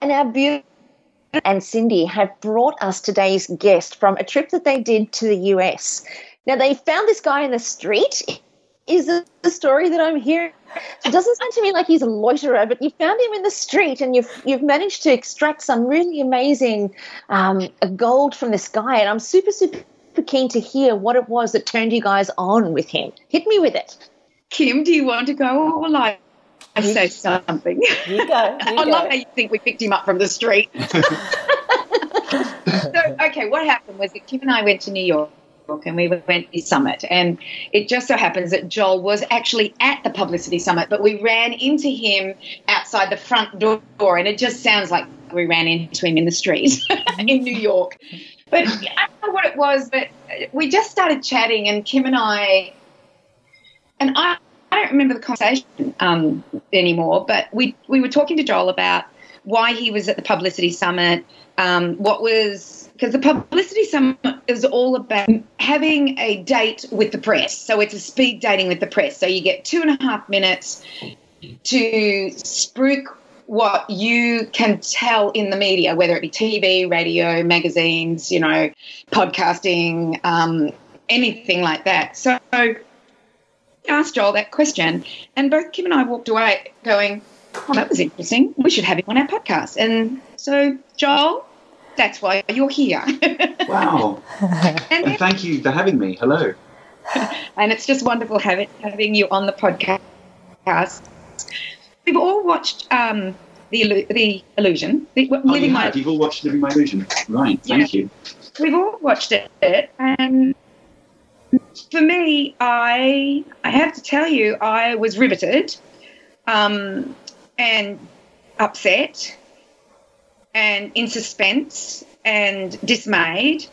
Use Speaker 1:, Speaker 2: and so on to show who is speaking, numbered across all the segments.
Speaker 1: And our beautiful and Cyndi have brought us today's guest from a trip that they did to the US. Now, they found this guy in the street is the story that I'm hearing. It doesn't sound to me like he's a loiterer, but you found him in the street and you've you've managed to extract some really amazing um, gold from this guy. And I'm super super keen to hear what it was that turned you guys on with him. Hit me with it.
Speaker 2: Kim, do you want to go or I? I say something.
Speaker 3: You go. You
Speaker 2: I
Speaker 3: go.
Speaker 2: love how you think we picked him up from the street. so, okay, what happened was that Kim and I went to New York and we went to the summit. And it just so happens that Joel was actually at the publicity summit, but we ran into him outside the front door. And it just sounds like we ran into him in the street in New York. But I don't know what it was, but we just started chatting, and Kim and I, and I, I don't remember the conversation um, anymore, but we, we were talking to Joel about why he was at the publicity summit, um, what was because the publicity summit is all about having a date with the press. So it's a speed dating with the press. So you get two and a half minutes to spruik what you can tell in the media, whether it be TV, radio, magazines, you know, podcasting, um, anything like that. So asked Joel that question, and both Kim and I walked away going, Oh, that was interesting. We should have him on our podcast. And so, Joel, that's why you're here.
Speaker 4: Wow.
Speaker 2: and,
Speaker 4: and thank you for having me. Hello.
Speaker 2: and it's just wonderful having, having you on the podcast. We've all watched um, the, the Illusion. The,
Speaker 4: Oh, you
Speaker 2: Living My-
Speaker 4: have. You've all watched Living My Illusion. Right. Thank you.
Speaker 2: We've all watched it, and for me, I I have to tell you, I was riveted, um, and upset, and in suspense, and dismayed,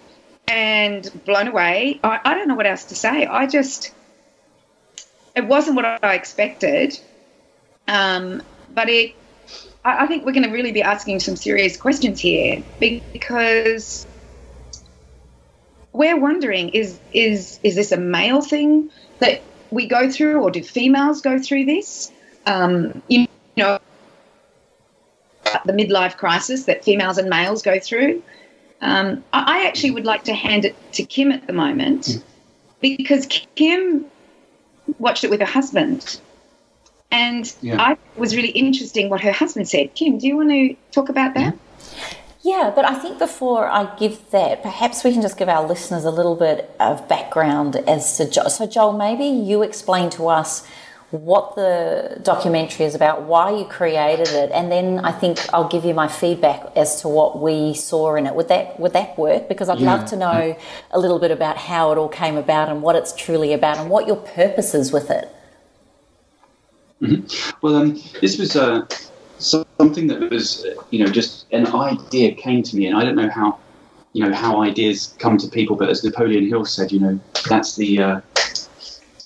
Speaker 2: and blown away. I, I don't know what else to say. I just it wasn't what I expected, um, but it. I I think we're going to really be asking some serious questions here because we're wondering is is is this a male thing that we go through or do females go through this? Um, you know the midlife crisis that females and males go through. Um, I, I actually would like to hand it to kim at the moment because kim watched it with her husband. And
Speaker 4: Yeah.
Speaker 2: i was really interesting what her husband said. Kim do you want to talk about that?
Speaker 3: Yeah, but I think before I give that, perhaps we can just give our listeners a little bit of background as to Joel. So, Joel, maybe you explain to us what the documentary is about, why you created it, and then I think I'll give you my feedback as to what we saw in it. Would that would that work? Because I'd love to know a little bit about how it all came about and what it's truly about and what your purpose is with it.
Speaker 4: Well, um, this was uh, something that was, you know, just an idea came to me, and I don't know how, you know, how ideas come to people, but as Napoleon Hill said, you know, that's the uh,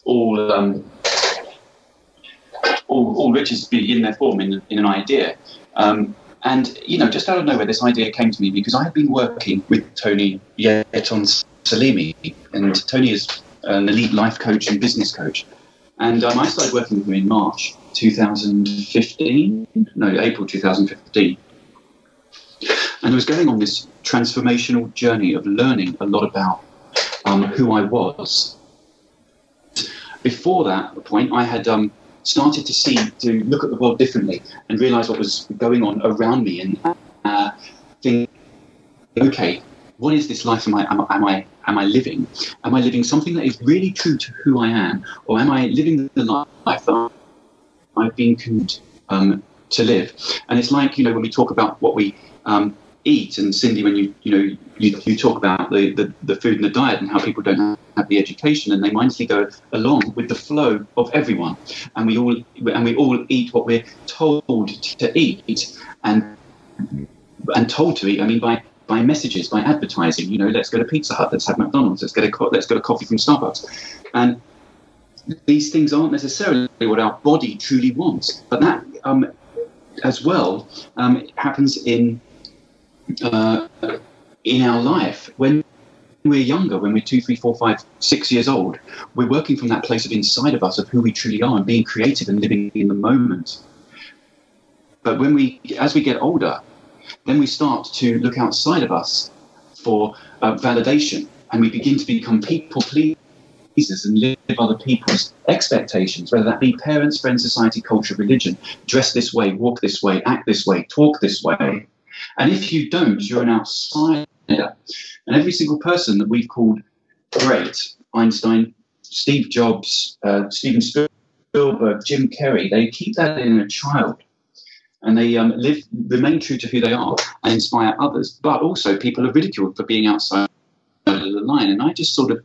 Speaker 4: all, um, all all riches be in their form in, in an idea. Um, and you know, just out of nowhere, this idea came to me because I had been working with Tony Yeton Salimi, and Tony is an elite life coach and business coach. And um, I started working with him in March 2015, no, April 2015. And I was going on this transformational journey of learning a lot about um, who I was. Before that point, I had um, started to see, to look at the world differently and realize what was going on around me and uh, think, okay, what is this life am I, am, am I am I living? Am I living something that is really true to who I am, or am I living the life that I've been condemned um, to live? And it's like you know when we talk about what we um, eat, and Cyndi, when you you know you, you talk about the, the, the food and the diet and how people don't have the education, and they mindlessly go along with the flow of everyone, and we all and we all eat what we're told to eat, and and told to eat. I mean by by messages, by advertising. You know, let's go to Pizza Hut, let's have McDonald's, let's get a let's get a coffee from Starbucks, and these things aren't necessarily what our body truly wants. But that um, as well um, happens in uh, in our life when we're younger, when we're two, three, four, five, six years old, we're working from that place of inside of us of who we truly are and being creative and living in the moment. But when we, as we get older, then we start to look outside of us for uh, validation, and we begin to become people pleasers and live other people's expectations, whether that be parents, friends, society, culture, religion. Dress this way, walk this way, act this way, talk this way. And if you don't, you're an outsider. And every single person that we've called great, Einstein, Steve Jobs, uh, Steven Spielberg, Jim Carrey, they keep that in a child. And they um, live, remain true to who they are and inspire others. But also, people are ridiculed for being outside the line. And I just sort of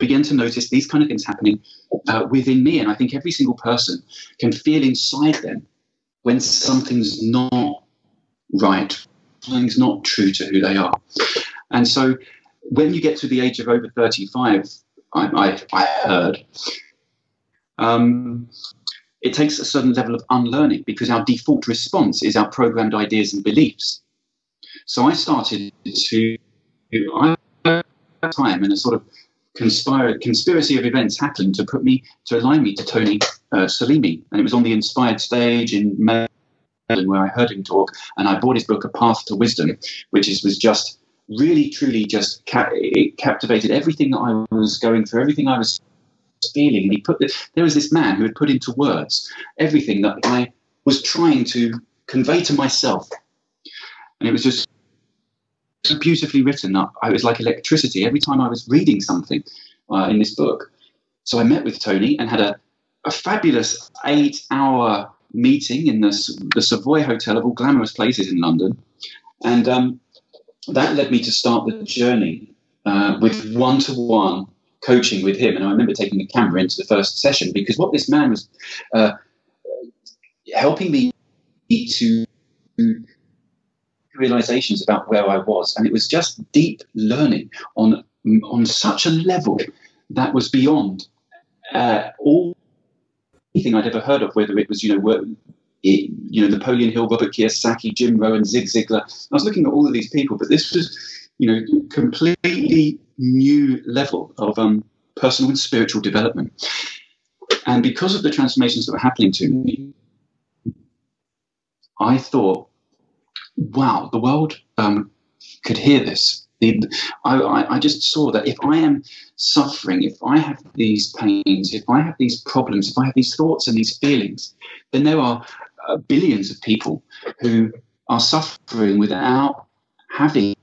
Speaker 4: began to notice these kind of things happening uh, within me. And I think every single person can feel inside them when something's not right, something's not true to who they are. And so when you get to the age of over 35, I, I, I heard, um, it takes a certain level of unlearning because our default response is our programmed ideas and beliefs. So I started to, I time in a sort of conspiracy of events happened to put me to align me to Tony uh, Salimi, and it was on the Inspired stage in Melbourne where I heard him talk, and I bought his book, A Path to Wisdom, which is, was just really, truly just ca- it captivated everything that I was going through, everything I was feeling. And he put the, there was this man who had put into words everything that I was trying to convey to myself, and it was just so beautifully written. I was like electricity every time I was reading something uh, in this book. So I met with Tony and had a, a fabulous eight hour meeting in the, the Savoy Hotel of all glamorous places in London. And um, that led me to start the journey uh, with one to one coaching with him. And I remember taking a camera into the first session because what this man was uh, helping me to realizations about where I was, and it was just deep learning on on such a level that was beyond uh, all anything I'd ever heard of. Whether it was you know it, you know Napoleon Hill, Robert Kiyosaki, Jim Rohn, Zig Ziglar. I was looking at all of these people, but this was you know completely new level of um, personal and spiritual development. And because of the transformations that were happening to me, I thought wow, the world um, could hear this. I, I, just saw that if I am suffering, if I have these pains, if I have these problems, if I have these thoughts and these feelings, then there are uh, billions of people who are suffering without having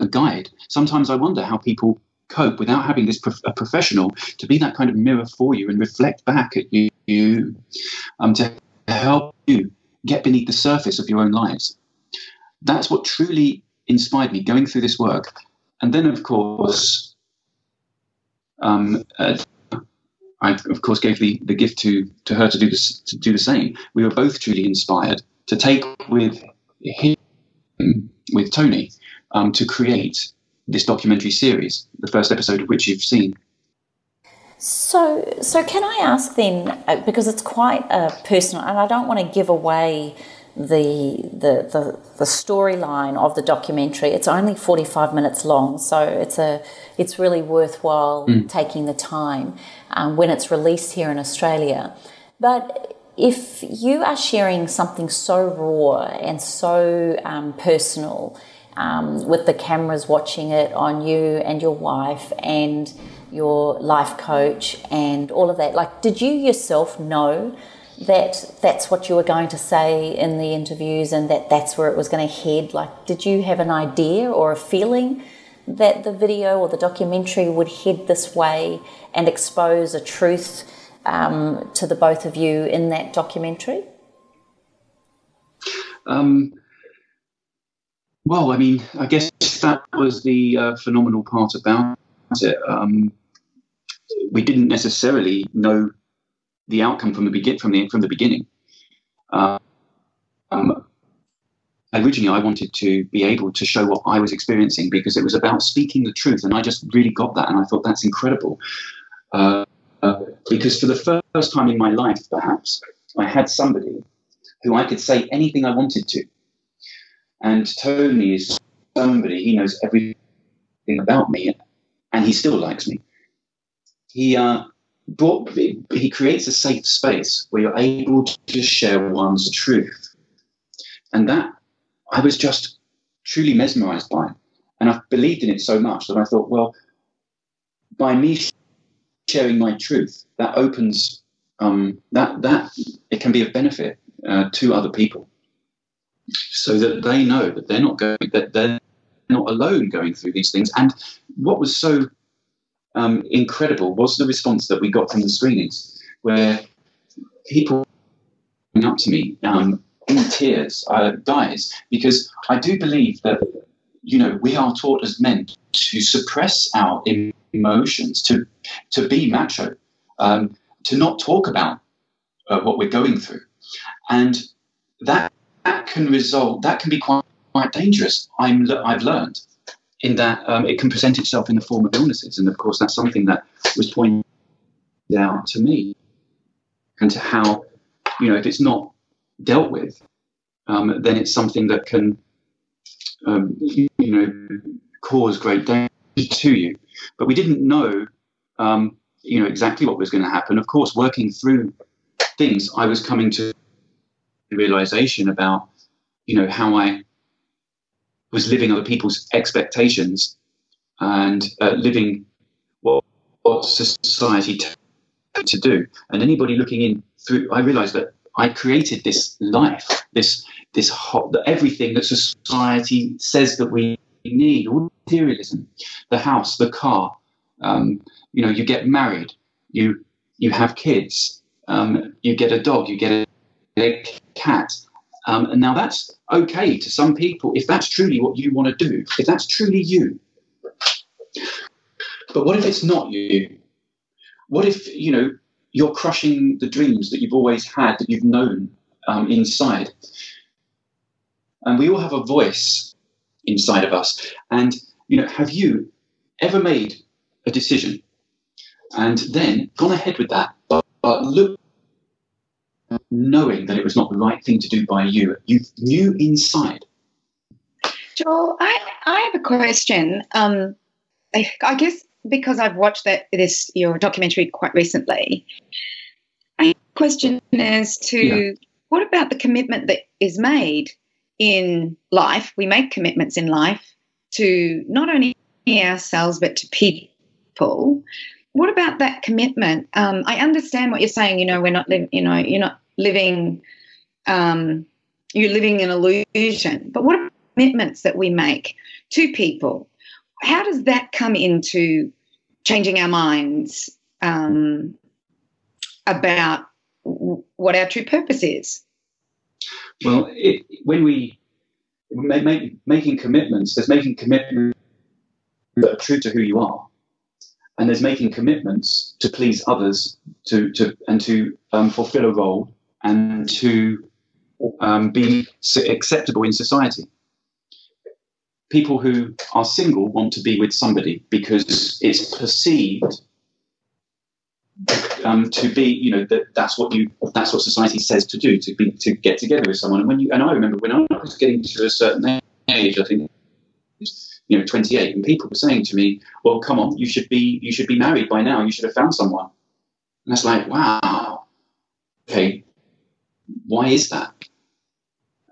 Speaker 4: a guide. Sometimes I wonder how people cope without having this prof- a professional to be that kind of mirror for you and reflect back at you, you um, to help you get beneath the surface of your own lives that's what truly inspired me going through this work. And then, of course, um, uh, I of course gave the, the gift to, to her to do this to do the same. We were both truly inspired to take with him, with Tony, um, to create this documentary series, the first episode of which you've seen.
Speaker 3: So, so can I ask then, uh, because it's quite a personal, and I don't want to give away the the the, the storyline of the documentary. It's only forty five minutes long, so it's a it's really worthwhile mm. taking the time um, when it's released here in Australia. But if you are sharing something so raw and so um, personal, um, with the cameras watching it on you and your wife and your life coach and all of that, like, did you yourself know? That that's what you were going to say in the interviews and that that's where it was going to head? Like, did you have an idea or a feeling that the video or the documentary would head this way and expose a truth um, to the both of you in that documentary?
Speaker 4: Um, Well, I mean, I guess that was the uh, phenomenal part about it. Um, we didn't necessarily know the outcome from the begin from the from the beginning. Uh, um, originally, I wanted to be able to show what I was experiencing because it was about speaking the truth, and I just really got that, and I thought that's incredible. Uh, uh, because for the first time in my life, perhaps I had somebody who I could say anything I wanted to and Tony is somebody, he knows everything about me, and he still likes me. He, uh, brought, he creates a safe space where you're able to share one's truth. And that I was just truly mesmerized by. And I believed in it so much that I thought, well, by me sharing my truth, that opens um, that that it can be of benefit uh, to other people so that they know that they're not going that they're not alone going through these things. And what was so um, incredible. Was the response that we got from the screenings, where people coming up to me um, in tears, uh, guys, because I do believe that you know we are taught as men to suppress our emotions, to to be macho, um, to not talk about uh, what we're going through, and that that can result, that can be quite, quite dangerous. I'm, I've learned in that um, it can present itself in the form of illnesses. And of course, that's something that was pointed out to me and to how, you know, if it's not dealt with, um, then it's something that can, um, you know, cause great danger to you. But we didn't know, um, you know, exactly what was going to happen. Of course, working through things, I was coming to the realization about you know how I was living other people's expectations and uh, living what, what society t- to do. And anybody looking in through, I realized that I created this life, this this hot, everything that society says that we need, all materialism, the house, the car. Um, you know, you get married, you you have kids, um, you get a dog, you get a a cat. Um, and now that's okay to some people if that's truly what you want to do, if that's truly you. But what if it's not you? What if, you know, you're crushing the dreams that you've always had, that you've known um, inside? And we all have a voice inside of us. And, you know, have you ever made a decision and then gone ahead with that, but, but look knowing that it was not the right thing to do by you. You knew inside.
Speaker 2: Joel, I, I have a question. Um, I, I, guess because I've watched that this your documentary quite recently. My question is to yeah. what about the commitment that is made in life? We make commitments in life to not only ourselves but to people what about that commitment? Um, I understand what you're saying. You know, we're not living. You know, you're not living. Um, you're living an illusion. But what commitments that we make to people? How does that come into changing our minds um, about what our true purpose is?
Speaker 4: Well, it, when we make, making commitments, there's making commitments that are true to who you are and there's making commitments to please others to, to and to um, fulfill a role and to um, be acceptable in society. People who are single want to be with somebody because it's perceived um, to be, you know, that that's what you that's what society says to do to be to get together with someone. And when you and I remember when I was getting to a certain age, I think you know 28 and people were saying to me well come on you should be you should be married by now you should have found someone. And that's like wow. Okay. Why is that?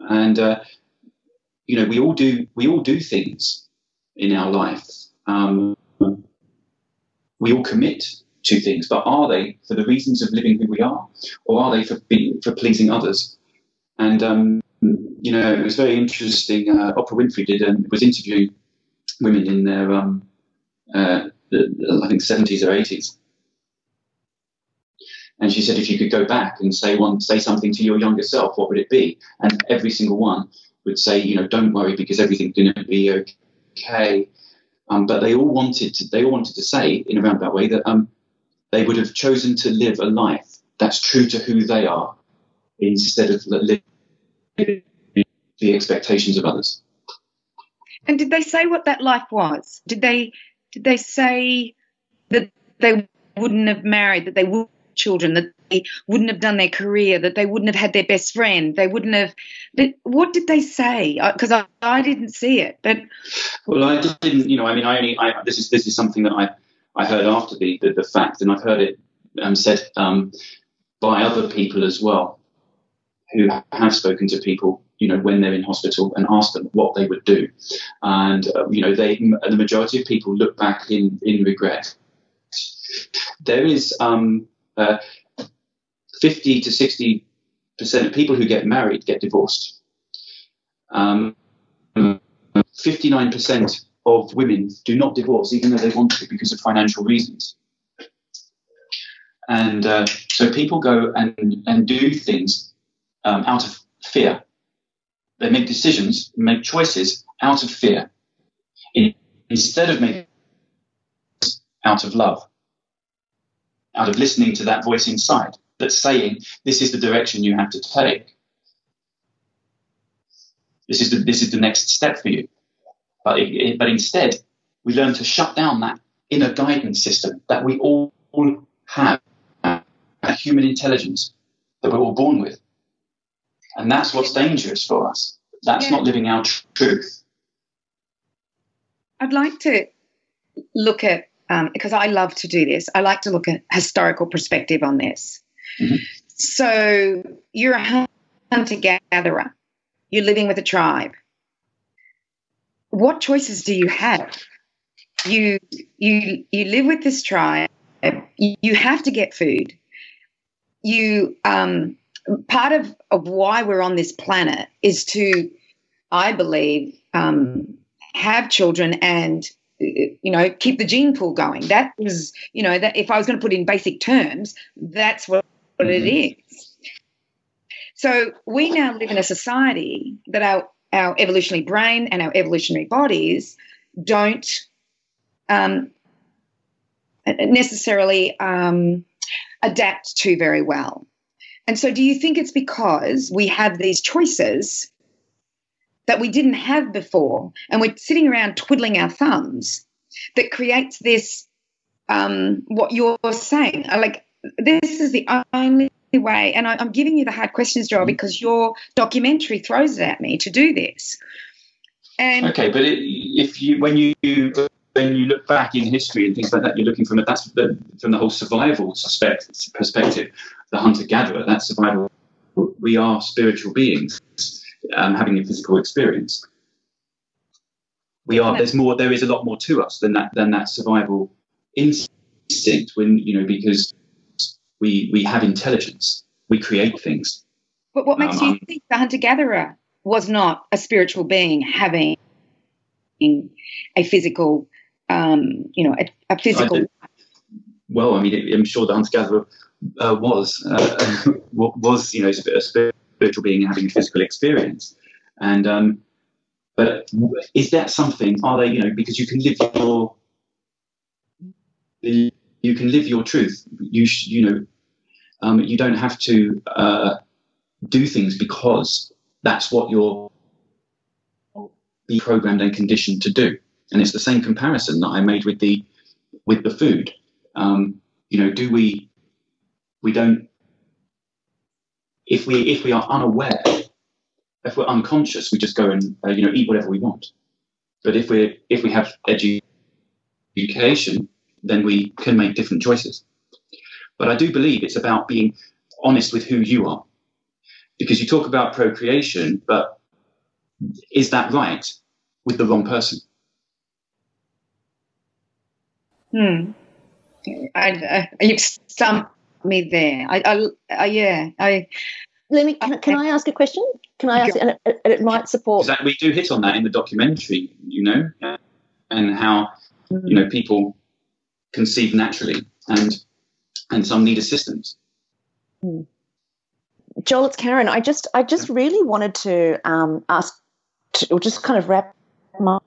Speaker 4: And uh, you know we all do we all do things in our life um, we all commit to things but are they for the reasons of living who we are or are they for being for pleasing others? And um, you know it was very interesting uh, oprah winfrey did and um, was interviewing women in their, um, uh, I think, 70s or 80s. And she said, if you could go back and say one, say something to your younger self, what would it be? And every single one would say, you know, don't worry because everything's going to be okay. Um, but they all wanted to, they all wanted to say in a roundabout way that um, they would have chosen to live a life that's true to who they are instead of living the expectations of others.
Speaker 2: And did they say what that life was? Did they did they say that they wouldn't have married, that they would have children, that they wouldn't have done their career, that they wouldn't have had their best friend, they wouldn't have. But what did they say? Because I, I didn't see it. But
Speaker 4: well, I didn't. You know, I mean, I only. I, this is this is something that I I heard after the the, the fact, and I've heard it um, said um, by other people as well, who have spoken to people you know, when they're in hospital and ask them what they would do. And, uh, you know, they, the majority of people look back in, in regret. There is um, uh, 50 to 60% of people who get married get divorced. Um, 59% of women do not divorce even though they want to because of financial reasons. And uh, so people go and, and do things um, out of fear they make decisions, make choices out of fear instead of making out of love, out of listening to that voice inside that's saying, this is the direction you have to take. This is the, this is the next step for you. But, it, but instead, we learn to shut down that inner guidance system that we all have, that human intelligence that we're all born with. And that's what's dangerous for us. That's yeah. not living our truth.
Speaker 2: I'd like to look at, um, because I love to do this, I like to look at historical perspective on this. Mm-hmm. So you're a hunter gatherer, you're living with a tribe. What choices do you have? You you you live with this tribe. You have to get food. You um, part of, of why we're on this planet is to, I believe, um, have children and you know keep the gene pool going. That is, you know, that if I was going to put in basic terms, that's what, what it mm-hmm. is. So we now live in a society that our our evolutionary brain and our evolutionary bodies don't um, necessarily um, adapt to very well. And so, do you think it's because we have these choices that we didn't have before, and we're sitting around twiddling our thumbs that creates this, um, what you're saying? Like, this is the only way. And I, am giving you the hard questions, Joel, mm-hmm. because your documentary throws it at me to do this.
Speaker 4: And okay, but it, if you, when you, when you look back in history and things like that, you're looking from that's the, from the whole survival perspective the hunter gatherer, that's survival. We are spiritual beings um, having a physical experience. We are. There's more. There is a lot more to us than that. Than that survival instinct. When you know, because we we have intelligence. We create things.
Speaker 2: But what makes um, you think the hunter gatherer was not a spiritual being having a physical, um, you know, a, a physical?
Speaker 4: well, I mean, I'm sure the hunter gatherer uh, was uh, was you know a spiritual being having a physical experience, and um, but is that something? Are they you know because you can live your you can live your truth. You sh- you know um, you don't have to uh, do things because that's what you're be programmed and conditioned to do. And it's the same comparison that I made with the with the food. Um, you know, do we we don't if we if we are unaware if we're unconscious we just go and uh, you know eat whatever we want. But if we if we have edu- education then we can make different choices. But i do believe it's about being honest with who you are. Because you talk about procreation but is that right with the wrong person
Speaker 2: hmm I, I, you stumped me there. I, I, I yeah, I.
Speaker 1: Let me. Can, can, I ask a question? Can I ask? And it, it might support.
Speaker 4: That we do hit on that in the documentary, you know, and how you know people conceive naturally, and and some need assistance.
Speaker 1: Hmm. Joel, it's Karen. I just, I just really wanted to um, ask to, or just kind of wrap my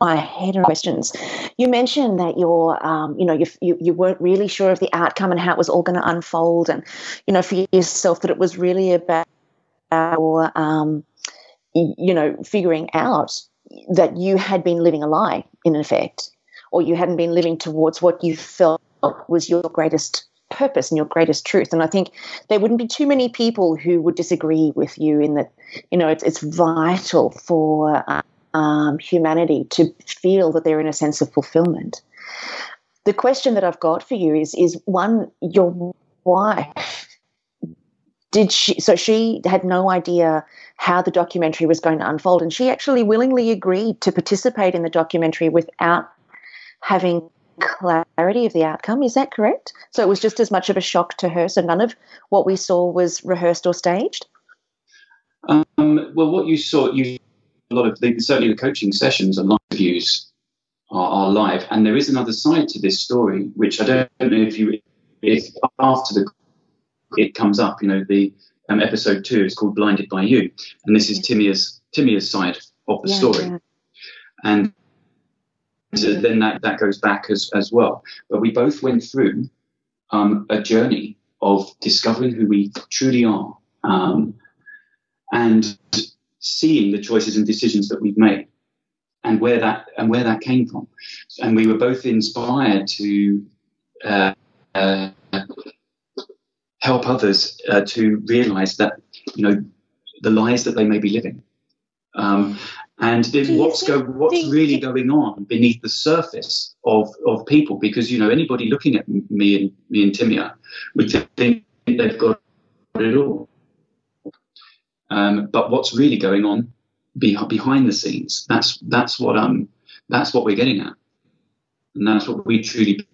Speaker 1: head around questions. You mentioned that you're, um, you know, you, you, you weren't really sure of the outcome and how it was all going to unfold, and you know, for yourself that it was really about, um, you know, figuring out that you had been living a lie in effect, or you hadn't been living towards what you felt was your greatest purpose and your greatest truth. And I think there wouldn't be too many people who would disagree with you in that, you know, it's, it's vital for um, humanity to feel that they're in a sense of fulfillment. The question that I've got for you is, is one, your wife, did she, so she had no idea how the documentary was going to unfold and she actually willingly agreed to participate in the documentary without having clarity of the outcome. Is that correct? So it was just as much of a shock to her. So none of what we saw was rehearsed or staged.
Speaker 4: Um, well, what you saw, you a lot of the, certainly the coaching sessions and live views are, are, live, and there is another side to this story, which I don't, know if you if after the it comes up. You know, the um, episode two is called "Blinded by You," and this is Timia's Timia's side of the yeah, story, yeah. and so then that, that goes back as, as well. But we both went through um, a journey of discovering who we truly are um, and seeing the choices and decisions that we've made and where that and where that came from. And we were both inspired to uh, uh, help others uh, to realize that you know the lies that they may be living. Um, and what's go what's really going on beneath the surface of of people because you know anybody looking at me and me and Timia would think they've got it all um, but what's really going on be, behind the scenes that's that's what um that's what we're getting at and that's what we truly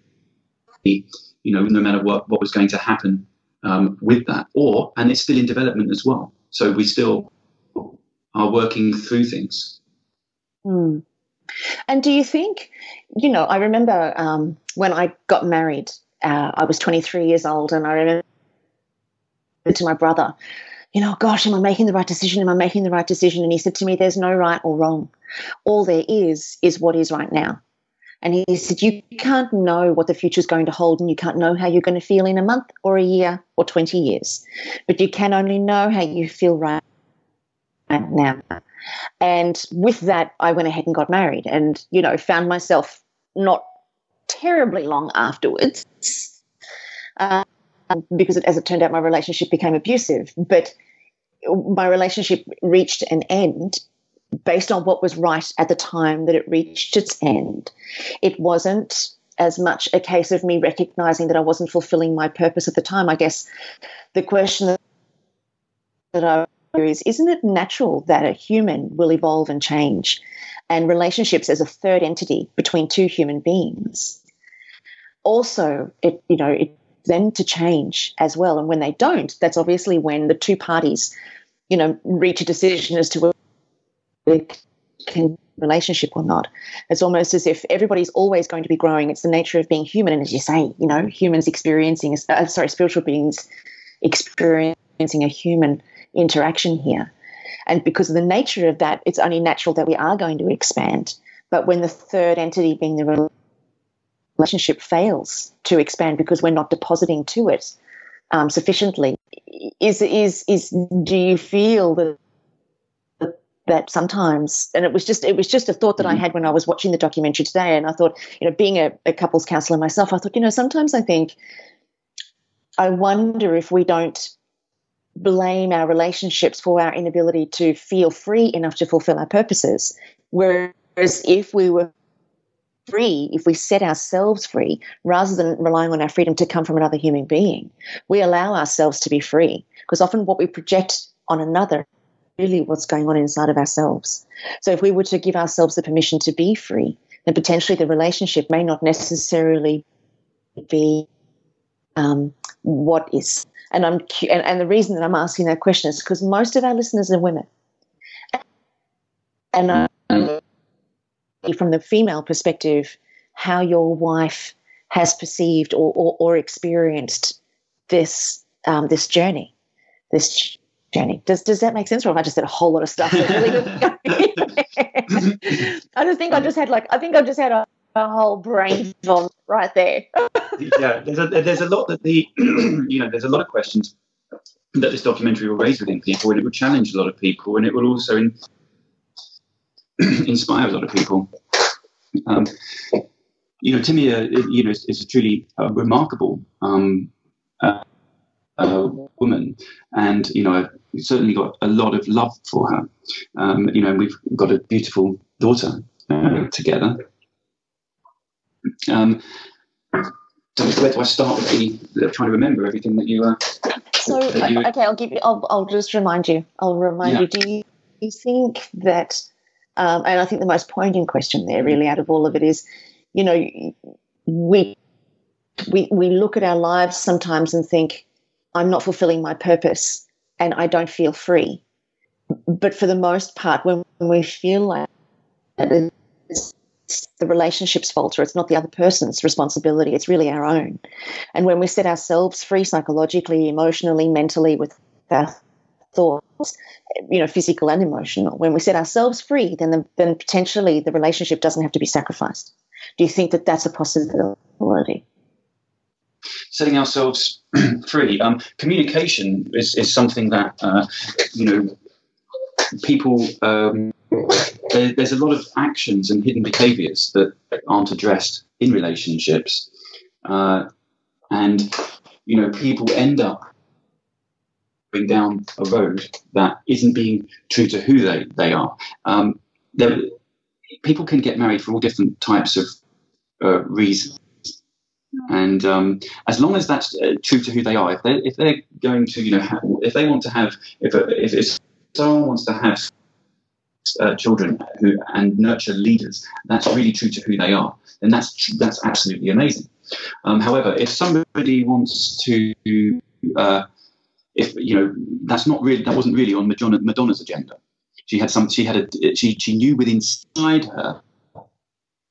Speaker 4: you know no matter what what was going to happen um, with that or and it's still in development as well so we still are working through things.
Speaker 1: Mm. And do you think, you know, I remember um, when I got married, uh, I was 23 years old, and I remember to my brother, you know, gosh, am I making the right decision? Am I making the right decision? And he said to me, there's no right or wrong. All there is is what is right now. And he said, You can't know what the future is going to hold, and you can't know how you're going to feel in a month or a year or 20 years. But you can only know how you feel right now. And with that, I went ahead and got married and, you know, found myself not terribly long afterwards. Uh, Um, because it, as it turned out, my relationship became abusive. But my relationship reached an end based on what was right at the time that it reached its end. It wasn't as much a case of me recognizing that I wasn't fulfilling my purpose at the time. I guess the question that I is isn't it natural that a human will evolve and change and relationships as a third entity between two human beings also it you know it them to change as well and when they don't that's obviously when the two parties you know reach a decision as to whether relationship or not it's almost as if everybody's always going to be growing it's the nature of being human and as you say you know humans experiencing uh, sorry spiritual beings experiencing a human interaction here. And because of the nature of that, it's only natural that we are going to expand. But when the third entity, being the relationship, fails to expand because we're not depositing to it um, sufficiently, is is is do you feel that that sometimes and it was just it was just a thought that mm-hmm. I had when I was watching the documentary today and I thought you know being a, a couples counselor myself I thought you know sometimes I think I wonder if we don't blame our relationships for our inability to feel free enough to fulfill our purposes. Whereas if we were free, if we set ourselves free, rather than relying on our freedom to come from another human being, we allow ourselves to be free. Because often what we project on another really what's going on inside of ourselves. So if we were to give ourselves the permission to be free, then potentially the relationship may not necessarily be um, what is and I'm and, and the reason that I'm asking that question is because most of our listeners are women, and I, from the female perspective, how your wife has perceived or or, or experienced this um, this journey, this Jenny. Does does that make sense? Or have I just said a whole lot of stuff? I just think I just had like I think I just had a, a whole brain vomit right there.
Speaker 4: yeah, there's a there's a lot that the you know there's a lot of questions that this documentary will raise within people, and it will challenge a lot of people, and it will also in, inspire a lot of people. Um, you know, Timea, you know, is, is a truly uh, remarkable um, uh, uh, woman, and you know, I've certainly got a lot of love for her. Um, you know, we've got a beautiful daughter uh, together. Um, where do I start with the, trying to remember everything that you? Uh,
Speaker 1: so that you okay, I'll give you. I'll, I'll just remind you. I'll remind yeah. you. Do you, you think that? Um, and I think the most poignant question there, really, out of all of it, is, you know, we we we look at our lives sometimes and think, I'm not fulfilling my purpose and I don't feel free. But for the most part, when, we feel like the relationships falter, it's not the other person's responsibility, it's really our own. And when we set ourselves free psychologically, emotionally, mentally, with our thoughts, you know, physical and emotional, when we set ourselves free, then, the, then potentially the relationship doesn't have to be sacrificed. Do you think that that's a possibility?
Speaker 4: setting ourselves free. Um, communication is, is something that uh, you know people. Um, there, there's a lot of actions and hidden behaviours that aren't addressed in relationships, uh, and you know people end up going down a road that isn't being true to who they they are. Um, people can get married for all different types of uh, reasons and um, as long as that's uh, true to who they are, if they're, if they're going to, you know, ha- if they want to have, if, a, if, if someone wants to have uh, children who and nurture leaders, that's really true to who they are, then that's that's absolutely amazing. Um, however, if somebody wants to, uh, if you know, that's not really that wasn't really on Madonna, Madonna's agenda. She had some. She had a. She she knew within inside her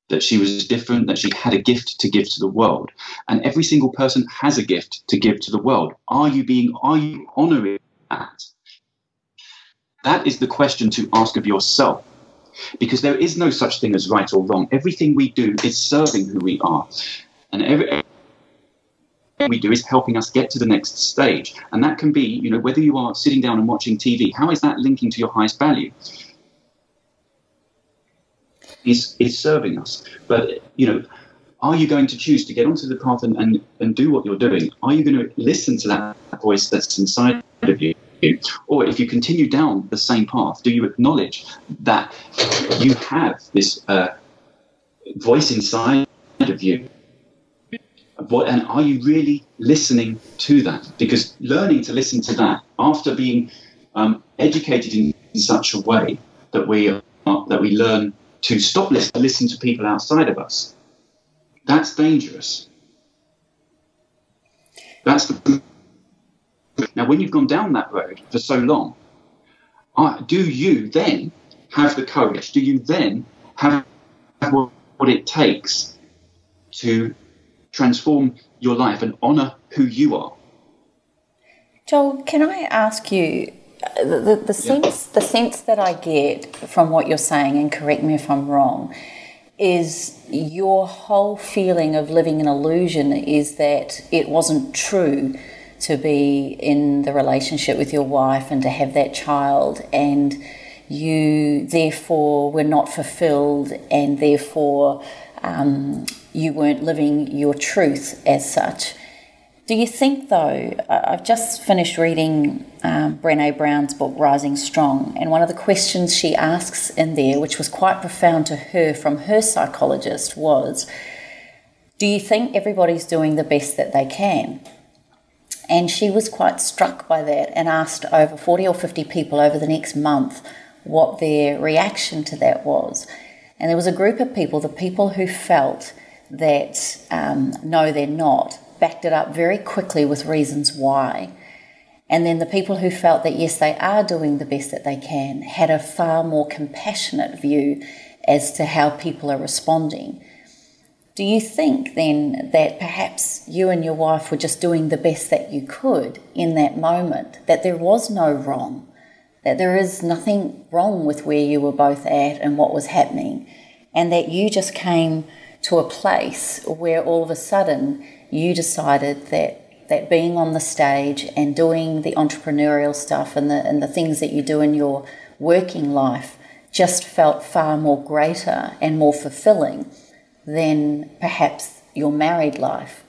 Speaker 4: that she was different, that she had a gift to give to the world. And every single person has a gift to give to the world. Are you being, are you honoring that? That is the question to ask of yourself. Because there is no such thing as right or wrong. Everything we do is serving who we are. And every, we do is helping us get to the next stage. And that can be, you know, whether you are sitting down and watching TV, how is that linking to your highest value? is, is serving us. But, you know, are you going to choose to get onto the path and, and, and do what you're doing? Are you going to listen to that voice that's inside of you? Or if you continue down the same path, do you acknowledge that you have this uh, voice inside of you? What, and are you really listening to that? Because learning to listen to that after being um, educated in, in such a way that we are, that we learn to stop listening, listen to people outside of us. That's dangerous. That's the. Now, when you've gone down that road for so long, do you then have the courage? Do you then have what it takes to transform your life and honour who you are?
Speaker 3: Joel, can I ask you the, the, the sense the sense that I get from what you're saying, and correct me if I'm wrong, is your whole feeling of living an illusion is that it wasn't true to be in the relationship with your wife and to have that child and you therefore were not fulfilled and therefore um, you weren't living your truth as such do you think, though, I've just finished reading um, Brene Brown's book, Rising Strong, and one of the questions she asks in there, which was quite profound to her from her psychologist, was Do you think everybody's doing the best that they can? And she was quite struck by that and asked over 40 or 50 people over the next month what their reaction to that was. And there was a group of people, the people who felt that um, no, they're not, backed it up very quickly with reasons why. And then the people who felt that yes, they are doing the best that they can had a far more compassionate view as to how people are responding. Do you think then that perhaps you and your wife were just doing the best that you could in that moment, that there was no wrong, that there is nothing wrong with where you were both at and what was happening, and that you just came to a place where all of a sudden you decided that that being on the stage and doing the entrepreneurial stuff and the and the things that you do in your working life just felt far more greater and more fulfilling than perhaps your married life.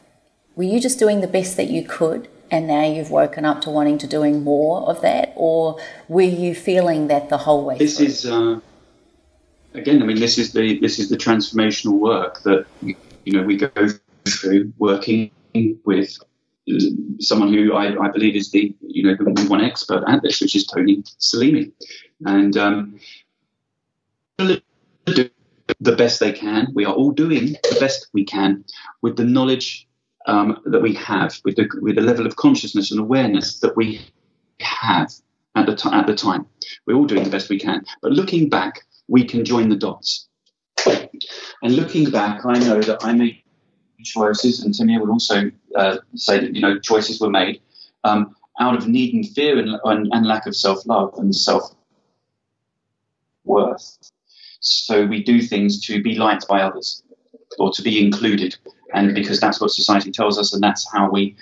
Speaker 3: Were you just doing the best that you could and now you've woken up to wanting to doing more of that or were you feeling that the whole way
Speaker 4: this
Speaker 3: through?
Speaker 4: is uh, again i mean this is the this is the transformational work that you know we go through working with someone who I, I, believe is the you know the one expert at this, which is Tony Salimi, and um, the best they can. We are all doing the best we can with the knowledge um, that we have, with the with the level of consciousness and awareness that we have at the t- at the time. We're all doing the best we can, but looking back, we can join the dots. And looking back, I know that I made choices, and Timmy would also uh, say that you know choices were made um, out of need and fear and, and, and lack of self love and self worth. So we do things to be liked by others or to be included, and because that's what society tells us, and that's how we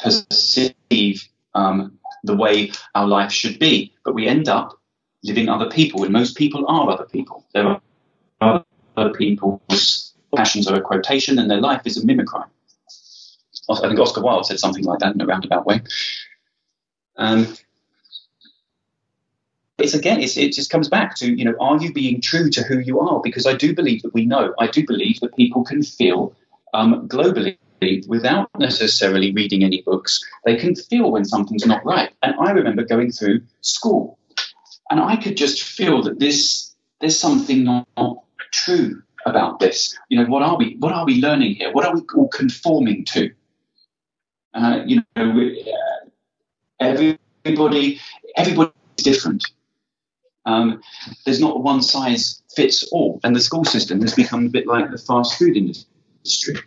Speaker 4: perceive um, the way our life should be. But we end up living other people, and most people are other people. There are other people's passions are a quotation, and their life is a mimicry. I think Oscar Wilde said something like that in a roundabout way. Um, it's again, it's, it just comes back to you know, are you being true to who you are? Because I do believe that we know. I do believe that people can feel um, globally without necessarily reading any books. They can feel when something's not right. And I remember going through school, and I could just feel that this there's something not, not true about this. You know, what are we what are we learning here? What are we all conforming to? Uh, you know, we, uh, everybody everybody's different. Um, there's not one size fits all, and the school system has become a bit like the fast food industry,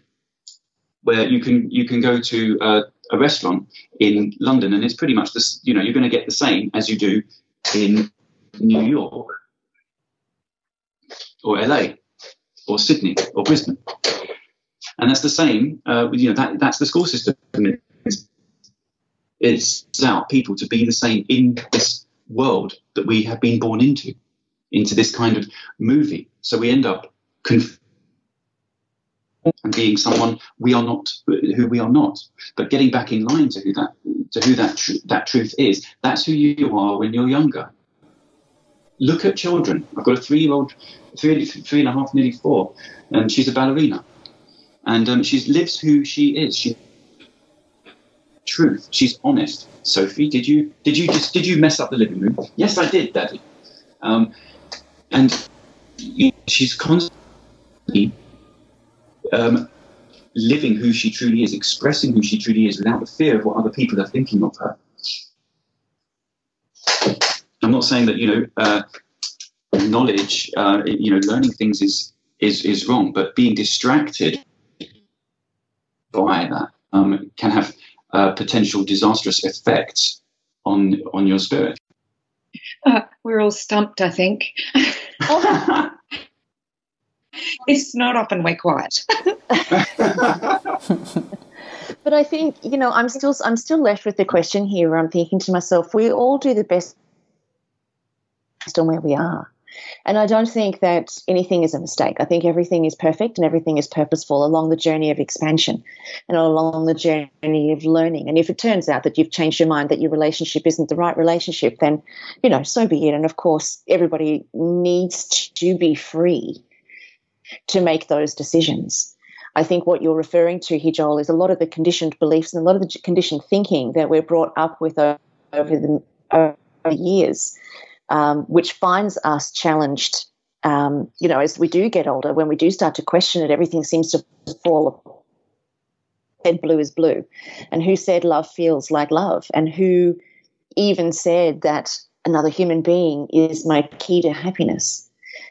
Speaker 4: where you can you can go to uh, a restaurant in London, and it's pretty much this. You know, you're going to get the same as you do in New York or LA or Sydney or Brisbane, and that's the same. Uh, you know, that that's the school system. It's, out people to be the same in this world that we have been born into, into this kind of movie. So we end up and being someone we are not, who we are not. But getting back in line to who that to who that tr- that truth is. That's who you are when you're younger. Look at children. I've got a three-year-old, three, three and a half, nearly four, and she's a ballerina, and um, she lives who she is. She truth. She's honest. Sophie, did you did you just did you mess up the living room? Yes, I did, Daddy. Um, and she's constantly um, living who she truly is, expressing who she truly is, without the fear of what other people are thinking of her. I'm not saying that you know uh, knowledge, uh, you know, learning things is is is wrong, but being distracted by that um, can have uh, potential disastrous effects on on your spirit.
Speaker 2: Uh, we're all stumped, I think. it's not often we're quiet.
Speaker 1: but I think you know I'm still I'm still left with the question here. Where I'm thinking to myself, we all do the best on where we are. And I don't think that anything is a mistake. I think everything is perfect and everything is purposeful along the journey of expansion and along the journey of learning. And if it turns out that you've changed your mind that your relationship isn't the right relationship, then, you know, so be it. And of course, everybody needs to be free to make those decisions. I think what you're referring to here, Joel, is a lot of the conditioned beliefs and a lot of the conditioned thinking that we're brought up with over the, over the years um, which finds us challenged. Um, you know, as we do get older, when we do start to question it, everything seems to fall apart. Said blue is blue, and who said love feels like love, and who even said that another human being is my key to happiness.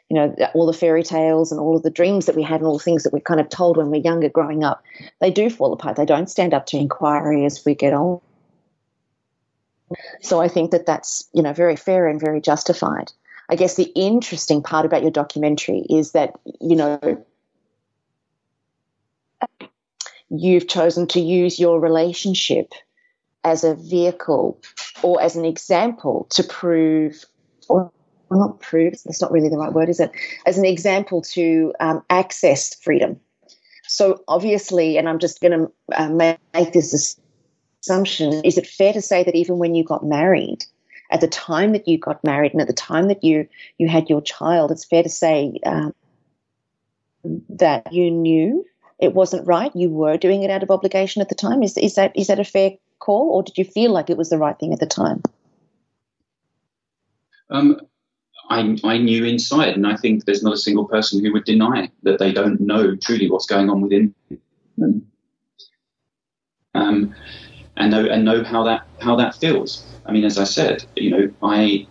Speaker 1: you know, all the fairy tales and all of the dreams that we had and all the things that we kind of told when we're younger growing up, they do fall apart. They don't stand up to inquiry as we get older. So I think that that's, you know, very fair and very justified. I guess the interesting part about your documentary is that, you know, you've chosen to use your relationship as a vehicle or as an example to prove, or not prove, that's not really the right word, is it? As an example to um, access freedom. So obviously, and I'm just going to uh, make this assumption, is it fair to say that even when you got married, at the time that you got married and at the time that you you had your child, it's fair to say um, that you knew it wasn't right. You were doing it out of obligation at the time. Is is that is that a fair call, or did you feel like it was the right thing at the time?
Speaker 4: Um, I, I knew inside, and I think there's not a single person who would deny that they don't know truly what's going on within them, um, and know and know how that how that feels. I mean, as I said, you know, I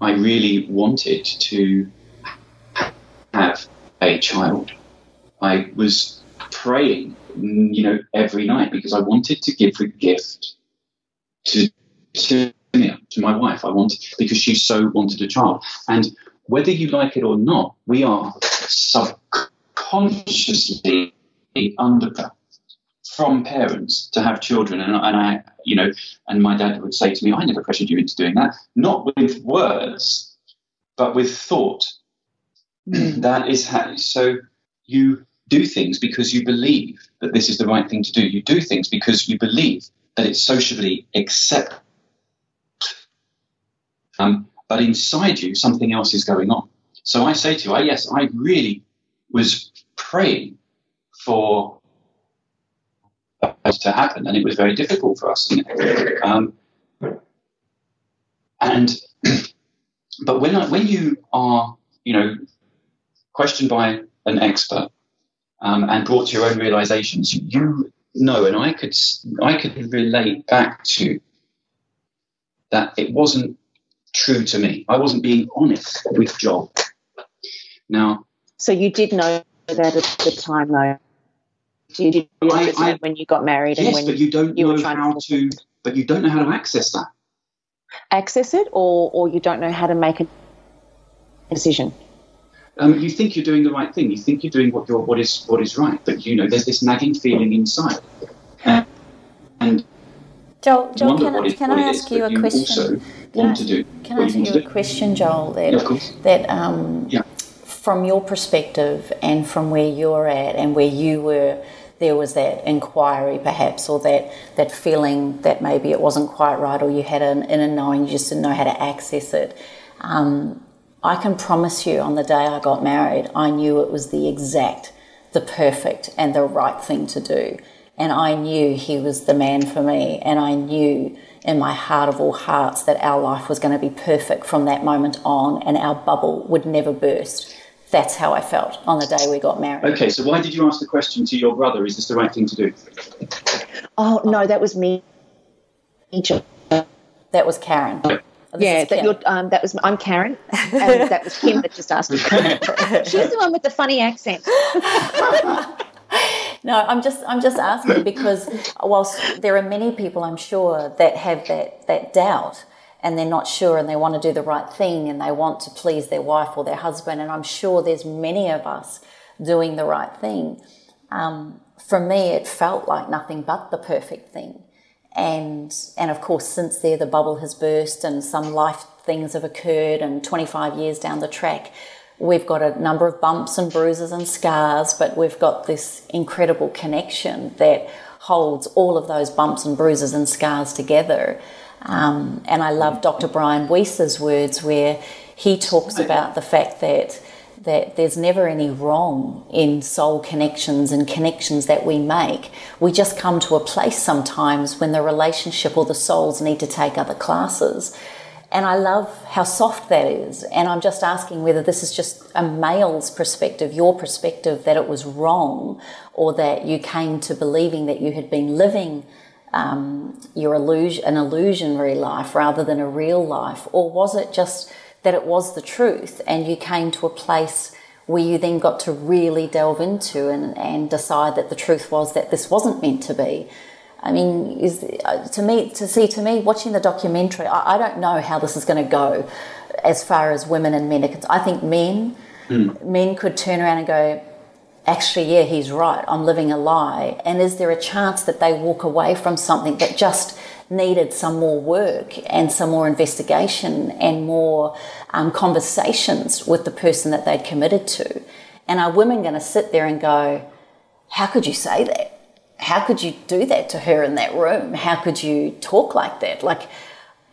Speaker 4: I really wanted to have a child. I was praying, you know, every night because I wanted to give the gift to to, to my wife. I wanted because she so wanted a child, and whether you like it or not, we are subconsciously under from parents to have children. And, and, I, you know, and my dad would say to me, I never pressured you into doing that, not with words, but with thought. Mm. that is how, so you do things because you believe that this is the right thing to do. You do things because you believe that it's socially accepted. Um, but inside you, something else is going on. So I say to you, I, yes, I really was praying for to happen, and it was very difficult for us. Um, and but when I, when you are, you know, questioned by an expert um, and brought to your own realizations, you know, and I could I could relate back to that it wasn't true to me. I wasn't being honest with Joel. Now,
Speaker 1: so you did know that at the time, though. You did I, I, when you got married,
Speaker 4: yes,
Speaker 1: and when
Speaker 4: but you don't you know how to, to, but you don't know how to access that.
Speaker 1: Access it, or or you don't know how to make a decision.
Speaker 4: Um, you think you're doing the right thing. You think you're doing what you're, what is what is right, but you know there's this nagging feeling inside. And, and
Speaker 3: Joel, Joel can, I, can I ask you a
Speaker 4: you
Speaker 3: question?
Speaker 4: Can I,
Speaker 3: do can I ask you, a question, Joel? That
Speaker 4: yeah,
Speaker 3: that um,
Speaker 4: yeah.
Speaker 3: from your perspective and from where you're at and where you were there was that inquiry perhaps or that, that feeling that maybe it wasn't quite right or you had an inner knowing, you just didn't know how to access it. Um, I can promise you on the day I got married, I knew it was the exact, the perfect and the right thing to do. And I knew he was the man for me. And I knew in my heart of all hearts that our life was going to be perfect from that moment on and our bubble would never burst that's how I felt on the day we got married.
Speaker 4: Okay, so why did you ask the question to your brother? Is this the right thing to do?
Speaker 1: Oh no, that was me.
Speaker 3: That was Karen.
Speaker 1: Oh, yeah, that, um, that was I'm Karen, and that was Kim that just asked me. She's the one with the funny accent.
Speaker 3: no, I'm just I'm just asking because whilst there are many people I'm sure that have that that doubt, and they're not sure and they want to do the right thing and they want to please their wife or their husband. And I'm sure there's many of us doing the right thing. Um, for me, it felt like nothing but the perfect thing. And, and of course, since there, the bubble has burst and some life things have occurred, and 25 years down the track, we've got a number of bumps and bruises and scars, but we've got this incredible connection that holds all of those bumps and bruises and scars together. Um, and I love Dr. Brian Weiss's words where he talks about the fact that that there's never any wrong in soul connections and connections that we make. We just come to a place sometimes when the relationship or the souls need to take other classes. And I love how soft that is. And I'm just asking whether this is just a male's perspective, your perspective, that it was wrong, or that you came to believing that you had been living um, your illusion, an illusionary life rather than a real life? Or was it just that it was the truth, and you came to a place where you then got to really delve into and, and decide that the truth was that this wasn't meant to be. I mean, is uh, to me to see to me watching the documentary, I, I don't know how this is going to go as far as women and men are concerned. I think men mm. men could turn around and go, actually, yeah, he's right. I'm living a lie. And is there a chance that they walk away from something that just needed some more work and some more investigation and more um, conversations with the person that they'd committed to. And are women going to sit there and go, How could you say that? How could you do that to her in that room? How could you talk like that? Like,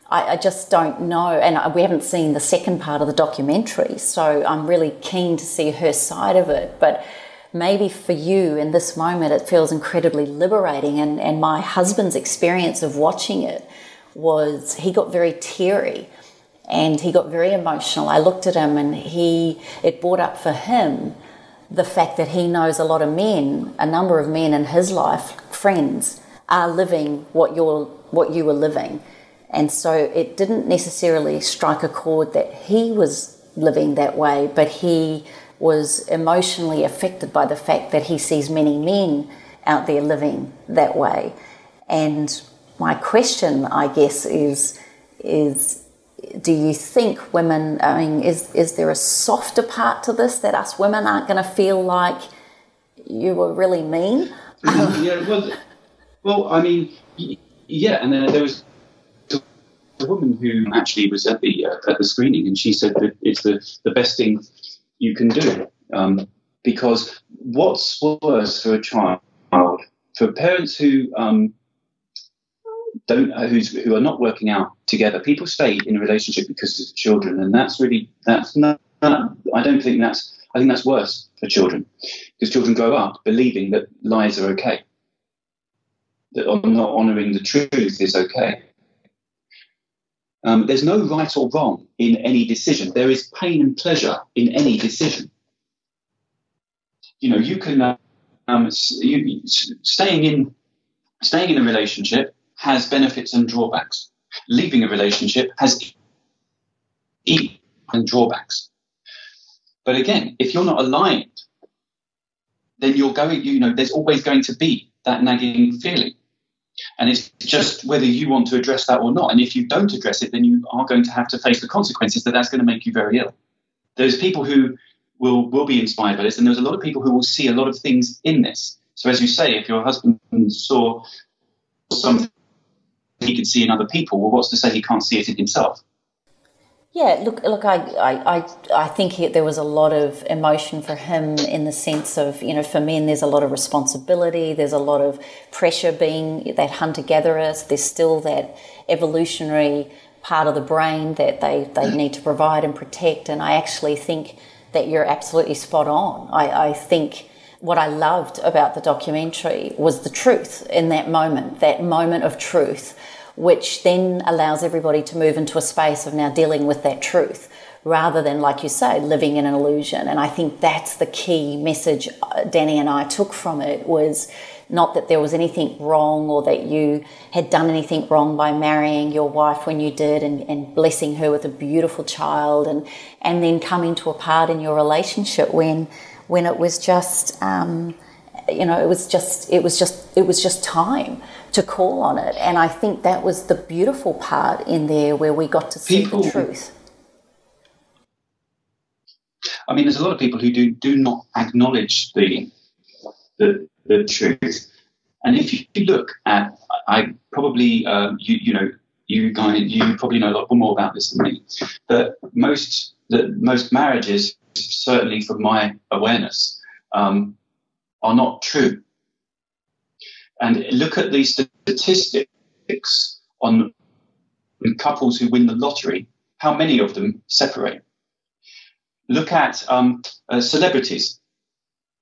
Speaker 3: I, I just don't know. And we haven't seen the second part of the documentary, so I'm really keen to see her side of it. But maybe for you in this moment it feels incredibly liberating. And, and my husband's experience of watching it was he got very teary and he got very emotional. I looked at him and he it brought up for him the fact that he knows a lot of men a number of men in his life friends are living what you're what you were living. And so it didn't necessarily strike a chord that he was living that way but he was emotionally affected by the fact that he sees many men out there living that way. And my question, I guess, is is do you think women I mean is is there a softer part to this that us women aren't going to feel like you were really mean?
Speaker 4: yeah, well, well, I mean, yeah, and then there was a woman who actually was at the uh, at the screening, and she said that it's the the best thing you can do. Um, because what's worse for a child, for parents who um, don't who are not working out together, people stay in a relationship because of children, and that's really that's not. I don't think that's. I think that's worse for children because children grow up believing that lies are okay, that not honouring the truth is okay. Um, there's no right or wrong in any decision. There is pain and pleasure in any decision. You know, you can um, you, staying in staying in a relationship has benefits and drawbacks. Leaving a relationship has e- and drawbacks. But again, if you're not aligned, then you're going. You know, there's always going to be that nagging feeling. And it's just whether you want to address that or not. And if you don't address it, then you are going to have to face the consequences that that's going to make you very ill. There's people who will, will be inspired by this, and there's a lot of people who will see a lot of things in this. So, as you say, if your husband saw something he could see in other people, well, what's to say he can't see it in himself?
Speaker 3: Yeah, look, look, I, I, I I think he, there was a lot of emotion for him in the sense of, you know, for men, there's a lot of responsibility, there's a lot of pressure being that hunter gatherers, there's still that evolutionary part of the brain that they, they mm. need to provide and protect. And I actually think that you're absolutely spot on. I, I think what I loved about the documentary was the truth in that moment, that moment of truth which then allows everybody to move into a space of now dealing with that truth rather than, like you say, living in an illusion. And I think that's the key message uh, Danny and I took from it was not that there was anything wrong or that you had done anything wrong by marrying your wife when you did and, and blessing her with a beautiful child and, and then coming to a part in your relationship when, when it was just, um, you know, it was just, it was just, it was just time to call on it. And I think that was the beautiful part in there where we got to see people, the truth.
Speaker 4: I mean, there's a lot of people who do, do not acknowledge the, the, the truth. And if you look at, I probably, uh, you, you know, you guys, you probably know a lot more about this than me. But most, the, most marriages, certainly from my awareness, um, are not true and look at the statistics on couples who win the lottery, how many of them separate? Look at um, uh, celebrities.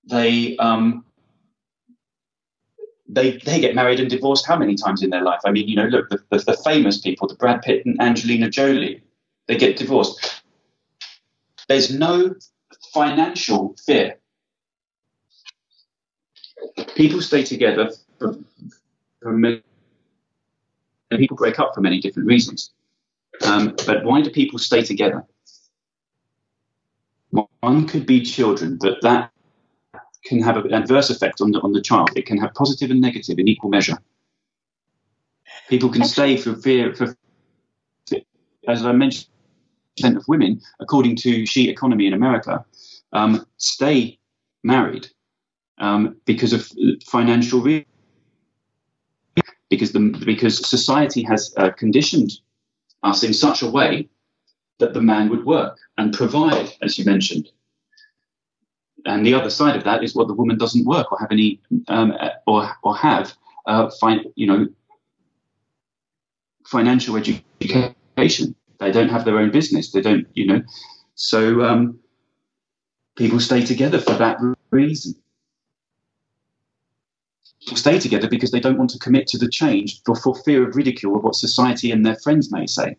Speaker 4: They, um, they, they get married and divorced how many times in their life? I mean, you know, look, the, the, the famous people, the Brad Pitt and Angelina Jolie, they get divorced. There's no financial fear. People stay together many, people break up for many different reasons. Um, but why do people stay together? One could be children, but that can have an adverse effect on the, on the child. It can have positive and negative in equal measure. People can stay for fear, for, as I mentioned, percent of women, according to She Economy in America, um, stay married um, because of financial reasons. Because the because society has uh, conditioned us in such a way that the man would work and provide, as you mentioned. And the other side of that is what the woman doesn't work or have any um, or or have uh, you know financial education. They don't have their own business. They don't you know. So um, people stay together for that reason. Stay together because they don't want to commit to the change for, for fear of ridicule of what society and their friends may say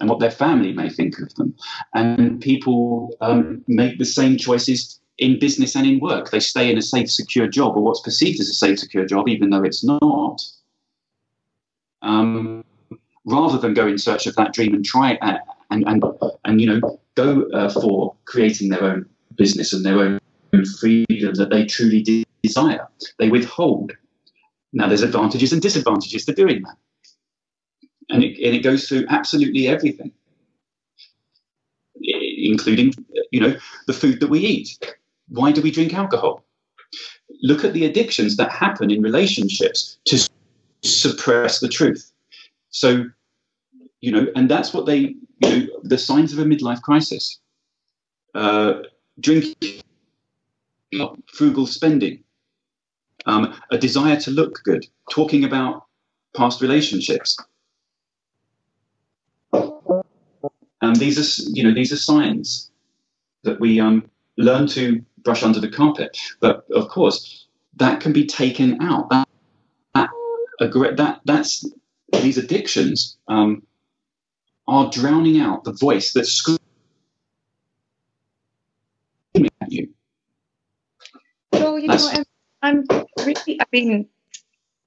Speaker 4: and what their family may think of them. And people um, make the same choices in business and in work. They stay in a safe, secure job or what's perceived as a safe, secure job, even though it's not. Um, rather than go in search of that dream and try and and and, and you know go uh, for creating their own business and their own freedom that they truly desire. They withhold. Now, there's advantages and disadvantages to doing that. And it, and it goes through absolutely everything, including, you know, the food that we eat. Why do we drink alcohol? Look at the addictions that happen in relationships to suppress the truth. So, you know, and that's what they, you know, the signs of a midlife crisis. Uh, drinking, frugal spending, um, a desire to look good, talking about past relationships. And these are, you know, these are signs that we um, learn to brush under the carpet. But of course, that can be taken out. That, that, that that's these addictions um, are drowning out the voice that's screaming at you.
Speaker 2: Well, you that's, know, I'm, really, I've been,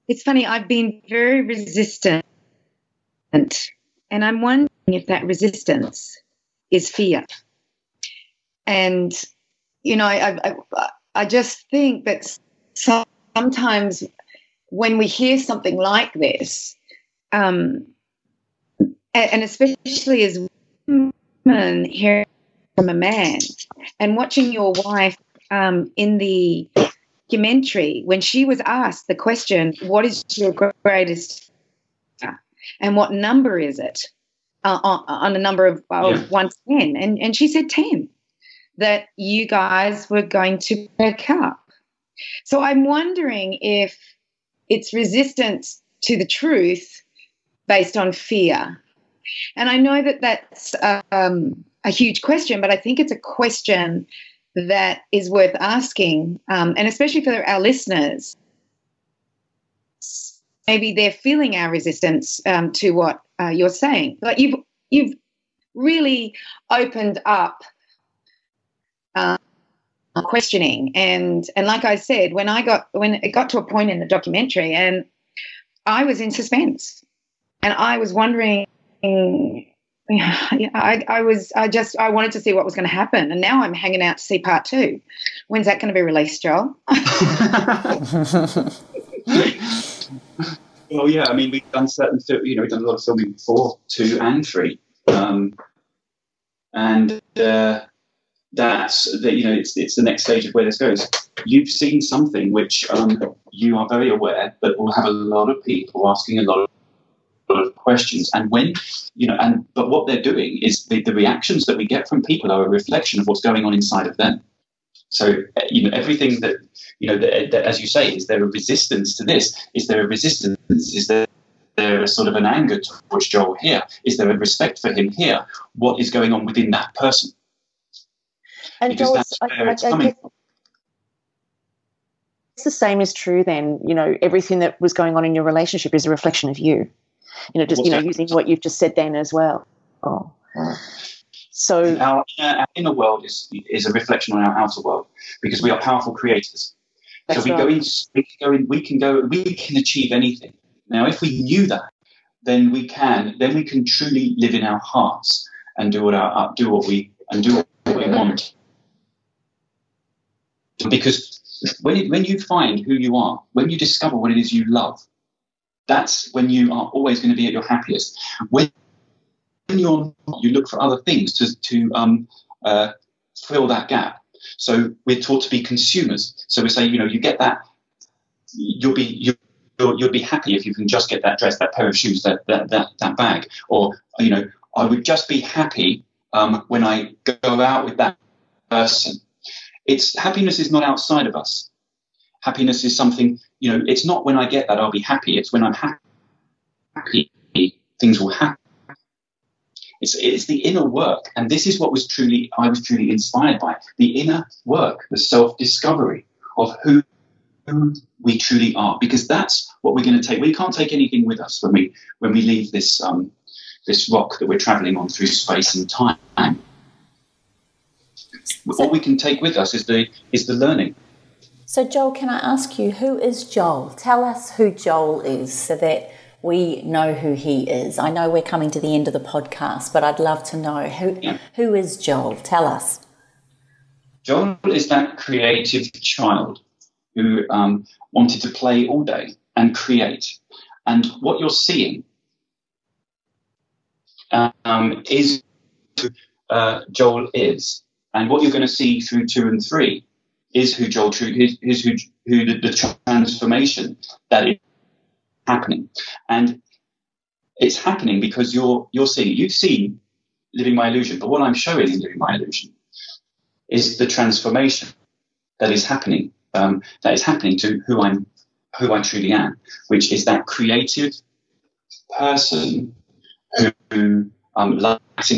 Speaker 2: it's funny, I've been very resistant. And I'm wondering if that resistance is fear. And, you know, I, I, I just think that sometimes when we hear something like this, um, and especially as women hearing from a man and watching your wife um, in the documentary when she was asked the question, "What is your greatest?" and what number is it uh, on, on, a number of, yeah. one to ten, and and she said ten. That you guys were going to break up. So I'm wondering if it's resistance to the truth based on fear. And I know that that's um, a huge question, but I think it's a question that is worth asking, um, and especially for our listeners. Maybe they're feeling our resistance um, to what uh, you're saying. Like you've you've really opened up uh, questioning, and and like I said, when I got when it got to a point in the documentary, and I was in suspense, and I was wondering yeah, I, I was, I just, I wanted to see what was going to happen, and now I'm hanging out to see part two. When's that going to be released, Joel?
Speaker 4: well, yeah, I mean, we've done certain, you know, we've done a lot of filming before two and three, um, and uh, that's the, you know, it's it's the next stage of where this goes. You've seen something which um, you are very aware, but will have a lot of people asking a lot of of questions. And when, you know, and but what they're doing is the, the reactions that we get from people are a reflection of what's going on inside of them. So, eh, you know, everything that, you know, that, that, as you say, is there a resistance to this? Is there a resistance? Is there, there a sort of an anger towards Joel here? Is there a respect for him here? What is going on within that person?
Speaker 1: And because Joel, that's where I, it's I, coming It's the same is true then. You know, everything that was going on in your relationship is a reflection of you you know, just you know, using what you've just said then as well. Oh. So
Speaker 4: our, our, inner world is is a reflection on our outer world because we are powerful creators. so we right. go in, we can go in, we can go, we can achieve anything. Now, if we knew that, then we can, then we can truly live in our hearts and do what our uh, do what we and do what we want. because when, it, when you find who you are, when you discover what it is you love, that's when you are always going to be at your happiest. When, you're not, you look for other things to, to um, uh, fill that gap. So we're taught to be consumers. So we say, you know, you get that, you'll be you'll, you'll be happy if you can just get that dress, that pair of shoes, that that that, that bag, or you know, I would just be happy um, when I go out with that person. It's happiness is not outside of us. Happiness is something, you know, it's not when I get that I'll be happy. It's when I'm happy, things will happen. It's, it's the inner work, and this is what was truly I was truly inspired by the inner work, the self discovery of who, who we truly are, because that's what we're going to take. We can't take anything with us when we when we leave this um, this rock that we're traveling on through space and time. All we can take with us is the is the learning.
Speaker 3: So, Joel, can I ask you who is Joel? Tell us who Joel is, so that we know who he is. I know we're coming to the end of the podcast, but I'd love to know who who is Joel. Tell us.
Speaker 4: Joel is that creative child who um, wanted to play all day and create. And what you're seeing um, is uh, Joel is. And what you're going to see through two and three is who Joel true is, is who, who the, the transformation that is happening. And it's happening because you're you're seeing it. You've seen Living My Illusion, but what I'm showing in Living My Illusion is the transformation that is happening. Um, that is happening to who I'm, who I truly am, which is that creative person who, um, loves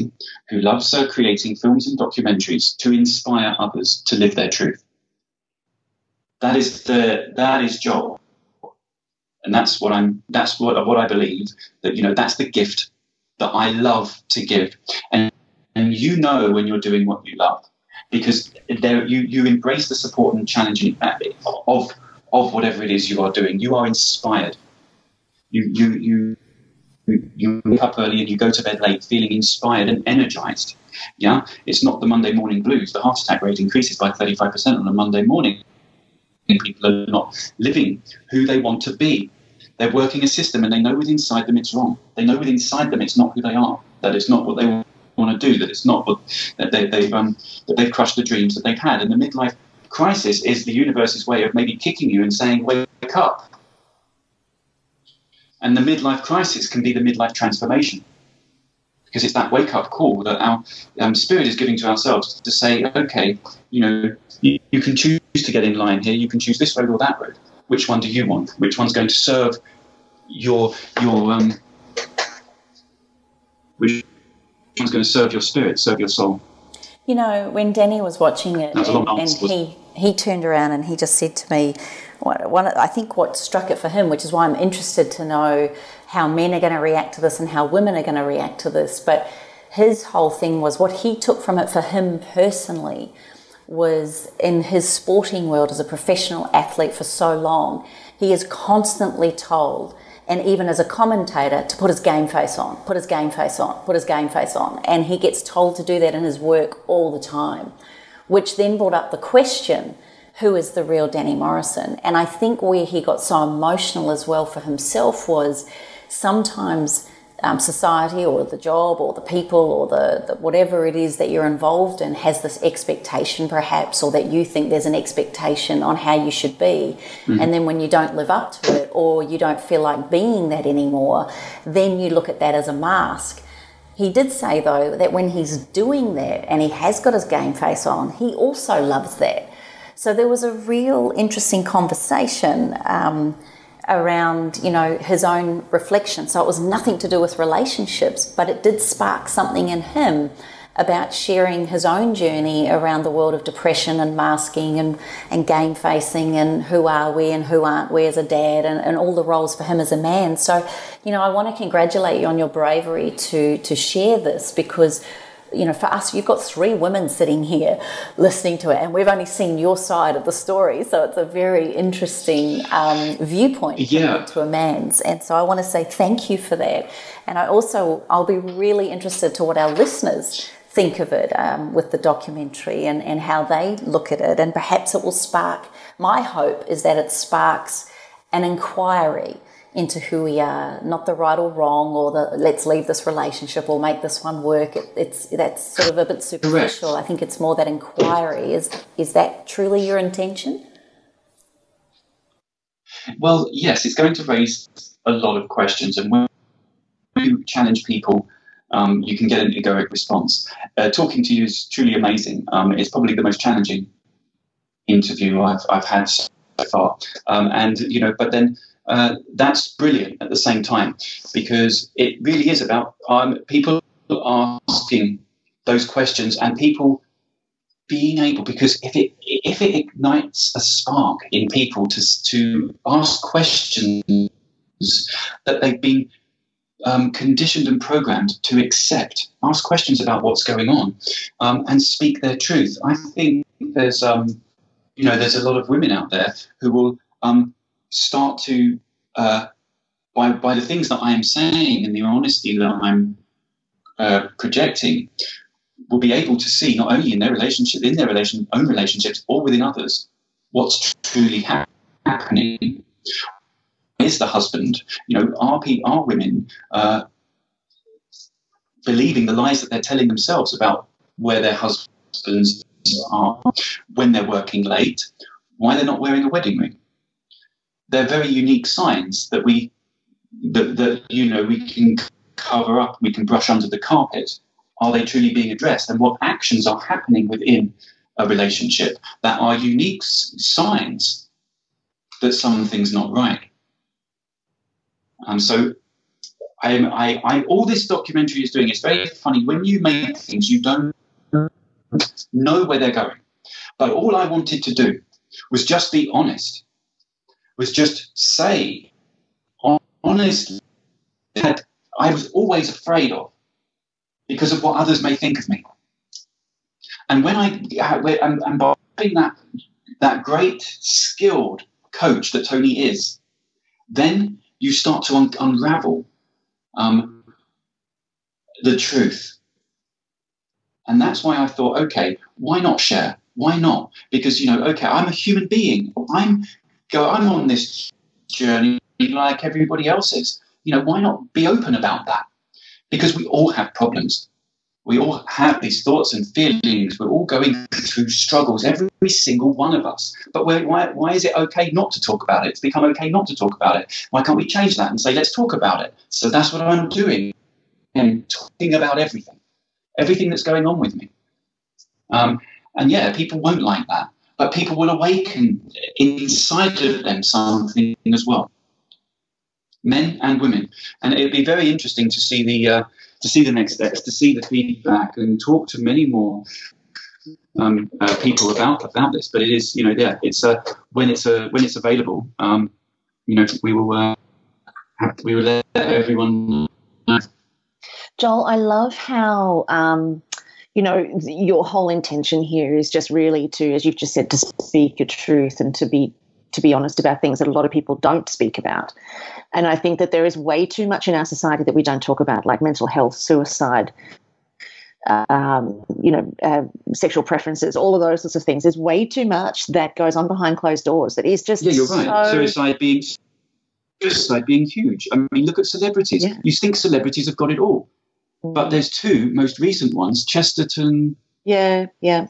Speaker 4: who loves uh, creating films and documentaries to inspire others to live their truth. That is the that is Joel, and that's what I'm. That's what what I believe that you know. That's the gift that I love to give, and and you know when you're doing what you love because there you you embrace the support and challenging uh, of of whatever it is you are doing. You are inspired. You you you- you wake up early and you go to bed late feeling inspired and energized. Yeah, it's not the Monday morning blues. The heart attack rate increases by 35% on a Monday morning. People are not living who they want to be. They're working a system and they know within inside them it's wrong. They know within inside them it's not who they are. That it's not what they want to do. That it's not what that they, they've um, that they've crushed the dreams that they've had. And the midlife crisis is the universe's way of maybe kicking you and saying, "Wake up." And the midlife crisis can be the midlife transformation. Because it's that wake up call that our um, spirit is giving to ourselves to say, okay, you know, you, you can choose to get in line here, you can choose this road or that road. Which one do you want? Which one's going to serve your, your, um, which one's going to serve your spirit, serve your soul?
Speaker 3: You know, when Danny was watching it,
Speaker 4: was
Speaker 3: and, and
Speaker 4: answer,
Speaker 3: he he turned around and he just said to me, what, one, I think what struck it for him, which is why I'm interested to know how men are going to react to this and how women are going to react to this. But his whole thing was what he took from it for him personally was in his sporting world as a professional athlete for so long, he is constantly told, and even as a commentator, to put his game face on, put his game face on, put his game face on. And he gets told to do that in his work all the time, which then brought up the question who is the real Danny Morrison? And I think where he got so emotional as well for himself was sometimes um, society or the job or the people or the, the whatever it is that you're involved in has this expectation perhaps or that you think there's an expectation on how you should be. And then when you don't live up to it or you don't feel like being that anymore then you look at that as a mask. He did say though that when he's doing that and he has got his game face on he also loves that. So there was a real interesting conversation um, around, you know, his own reflection. So it was nothing to do with relationships, but it did spark something in him about sharing his own journey around the world of depression and masking and, and game facing and who are we and who aren't we as a dad and, and all the roles for him as a man. So, you know, I want to congratulate you on your bravery to to share this because you know, for us, you've got three women sitting here listening to it, and we've only seen your side of the story. So it's a very interesting um, viewpoint
Speaker 4: Yeah.
Speaker 3: to a man's. And so I want to say thank you for that. And I also, I'll be really interested to what our listeners think of it um, with the documentary and, and how they look at it. And perhaps it will spark, my hope is that it sparks an inquiry into who we are, not the right or wrong or the let's leave this relationship or make this one work. It, it's that's sort of a bit superficial. Correct. I think it's more that inquiry. Is is that truly your intention?
Speaker 4: Well, yes, it's going to raise a lot of questions, and when you challenge people, um, you can get an egoic response. Uh, talking to you is truly amazing. Um, it's probably the most challenging interview I've I've had so far, um, and you know, but then uh, that's brilliant at the same time because it really is about um, people asking those questions and people being able because if it if it ignites a spark in people to to ask questions that they've been um, conditioned and programmed to accept, ask questions about what's going on, um, and speak their truth. I think there's um, you know there's a lot of women out there who will um, start to, uh, by, by the things that I am saying and the honesty that I'm uh, projecting, will be able to see not only in their relationship, in their relation, own relationships, or within others, what's truly ha- happening. Is the husband, you know, are, pe- are women uh, believing the lies that they're telling themselves about where their husbands are, when they're working late, why they're not wearing a wedding ring? They're very unique signs that we that, that you know we can cover up, we can brush under the carpet. Are they truly being addressed? And what actions are happening within a relationship that are unique signs that something's not right? Um, so I, I, I, all this documentary is doing, it's very funny. When you make things, you don't know where they're going. But all I wanted to do was just be honest was just say honestly that I was always afraid of because of what others may think of me. And when I and, and by being that that great skilled coach that Tony is, then you start to un- unravel um, the truth. And that's why I thought, okay, why not share? Why not? Because you know, okay, I'm a human being. I'm go, I'm on this journey like everybody else is. You know, why not be open about that? Because we all have problems. We all have these thoughts and feelings. We're all going through struggles, every single one of us. But why, why is it okay not to talk about it? It's become okay not to talk about it. Why can't we change that and say, let's talk about it? So that's what I'm doing. And talking about everything, everything that's going on with me. Um, and yeah, people won't like that but people will awaken inside of them something as well, men and women. And it'd be very interesting to see the uh, to see the next steps, to see the feedback, and talk to many more um, uh, people about about this. But it is, you know, yeah, it's uh, when it's uh, when it's available, um, you know, we will uh, have, we will let everyone. Know.
Speaker 1: Joel, I love how. Um, you know, your whole intention here is just really to, as you've just said, to speak your truth and to be to be honest about things that a lot of people don't speak about. And I think that there is way too much in our society that we don't talk about, like mental health, suicide, um, you know, uh, sexual preferences, all of those sorts of things. There's way too much that goes on behind closed doors. That is just
Speaker 4: yeah, you're so right. Suicide being suicide being huge. I mean, look at celebrities. Yeah. You think celebrities have got it all. But there's two most recent ones, Chesterton.
Speaker 1: Yeah, yeah,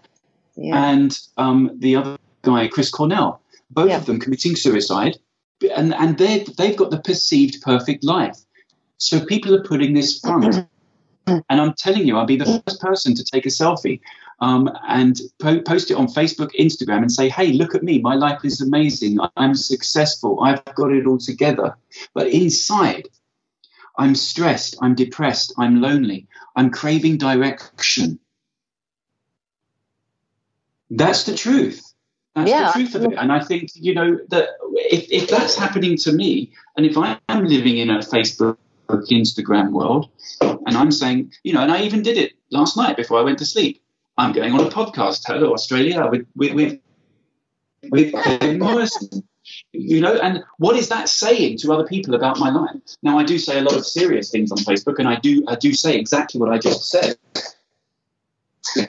Speaker 4: yeah. And um, the other guy, Chris Cornell. Both yeah. of them committing suicide, and and they they've got the perceived perfect life. So people are putting this front. and I'm telling you, I'll be the first person to take a selfie um, and po- post it on Facebook, Instagram, and say, hey, look at me. My life is amazing. I'm successful. I've got it all together. But inside, I'm stressed, I'm depressed, I'm lonely, I'm craving direction. That's the truth. That's yeah. the truth of it. And I think, you know, that if, if that's happening to me, and if I am living in a Facebook, Instagram world, and I'm saying, you know, and I even did it last night before I went to sleep. I'm going on a podcast, Hello Australia, with with with, with Morrison you know and what is that saying to other people about my life now i do say a lot of serious things on facebook and i do i do say exactly what i just said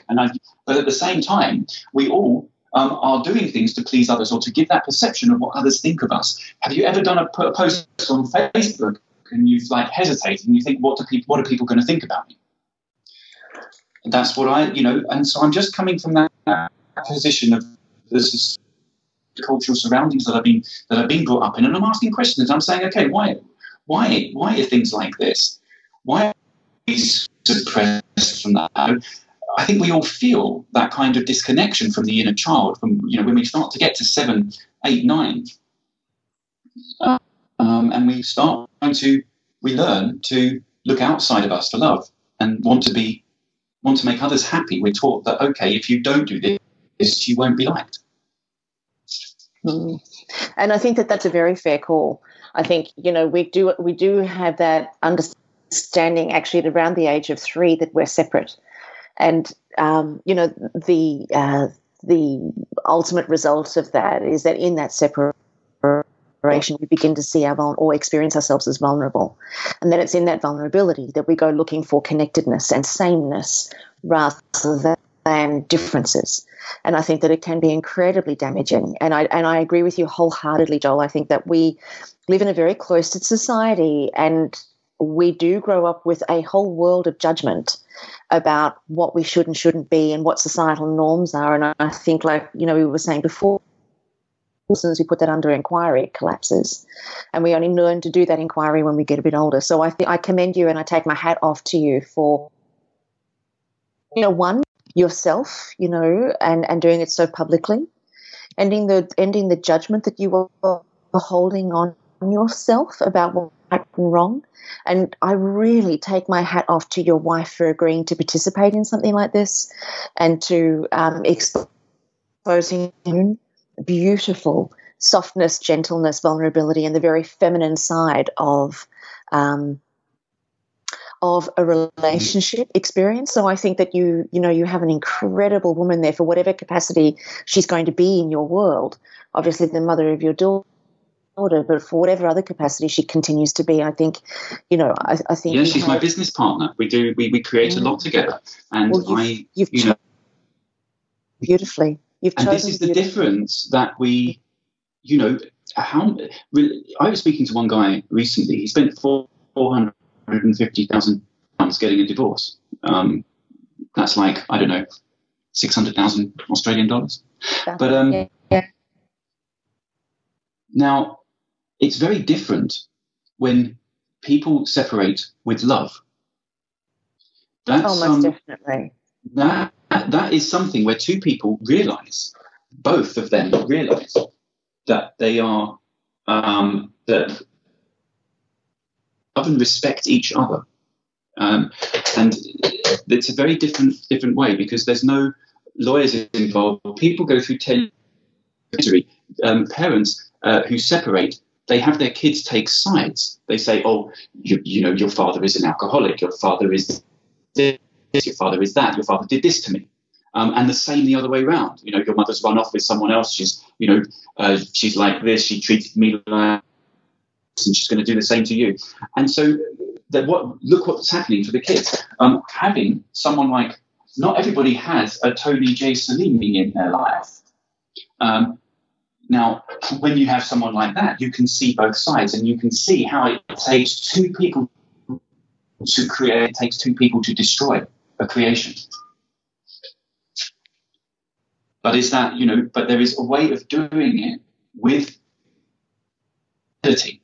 Speaker 4: And I, but at the same time, we all um, are doing things to please others or to give that perception of what others think of us. Have you ever done a, a post on Facebook and you've like hesitated and you think, what do people, what are people going to think about me? And that's what I, you know, and so I'm just coming from that position of this cultural surroundings that I've been that I've been brought up in, and I'm asking questions. I'm saying, okay, why, why, why are things like this? Why are suppressed from that? I think we all feel that kind of disconnection from the inner child. From you know, when we start to get to seven, eight, nine, um, and we start trying to, we learn to look outside of us for love and want to be, want to make others happy. We're taught that okay, if you don't do this, you won't be liked.
Speaker 1: Mm. And I think that that's a very fair call. I think you know we do we do have that understanding actually at around the age of three that we're separate, and um, you know the uh, the ultimate result of that is that in that separation we begin to see our vul- or experience ourselves as vulnerable, and then it's in that vulnerability that we go looking for connectedness and sameness rather than differences and I think that it can be incredibly damaging. And I and I agree with you wholeheartedly, Joel. I think that we live in a very cloistered society, and we do grow up with a whole world of judgment about what we should and shouldn't be, and what societal norms are. And I think, like you know, we were saying before. As soon as we put that under inquiry, it collapses, and we only learn to do that inquiry when we get a bit older. So I think I commend you, and I take my hat off to you for, you know, one yourself, you know, and, and doing it so publicly, ending the ending the judgment that you were holding on yourself about what right and wrong. And I really take my hat off to your wife for agreeing to participate in something like this and to um, exposing beautiful softness, gentleness, vulnerability, and the very feminine side of um, of a relationship experience. So I think that you, you know, you have an incredible woman there for whatever capacity she's going to be in your world. Obviously, the mother of your daughter, but for whatever other capacity she continues to be, I think, you know, I, I think.
Speaker 4: Yeah, she's have, my business partner. We do, we, we create a lot mm. together, and well, you've, I, you've you know,
Speaker 1: beautifully. You've
Speaker 4: and this is the difference that we, you know, how. I was speaking to one guy recently. He spent four hundred £150,000 getting a divorce. Um, that's like, I don't know, 600,000 Australian dollars. but um, yeah, yeah. now, it's very different when people separate with love.
Speaker 1: That's, oh, most um, definitely.
Speaker 4: That, that is something where two people realize, both of them realize, that they are, um, that love and respect each other. Um, and it's a very different different way because there's no lawyers involved. People go through ten misery. Um, parents uh, who separate, they have their kids take sides. They say, "Oh, you, you know, your father is an alcoholic. Your father is this. Your father is that. Your father did this to me." Um, and the same the other way around. You know, your mother's run off with someone else. She's, you know, uh, she's like this. She treated me like and she's going to do the same to you. And so, that what look what's happening to the kids. Um, having someone like not everybody has a Tony J. Selimi in their life. Um, now, when you have someone like that, you can see both sides, and you can see how it takes two people to create. It takes two people to destroy a creation. But is that you know? But there is a way of doing it with ability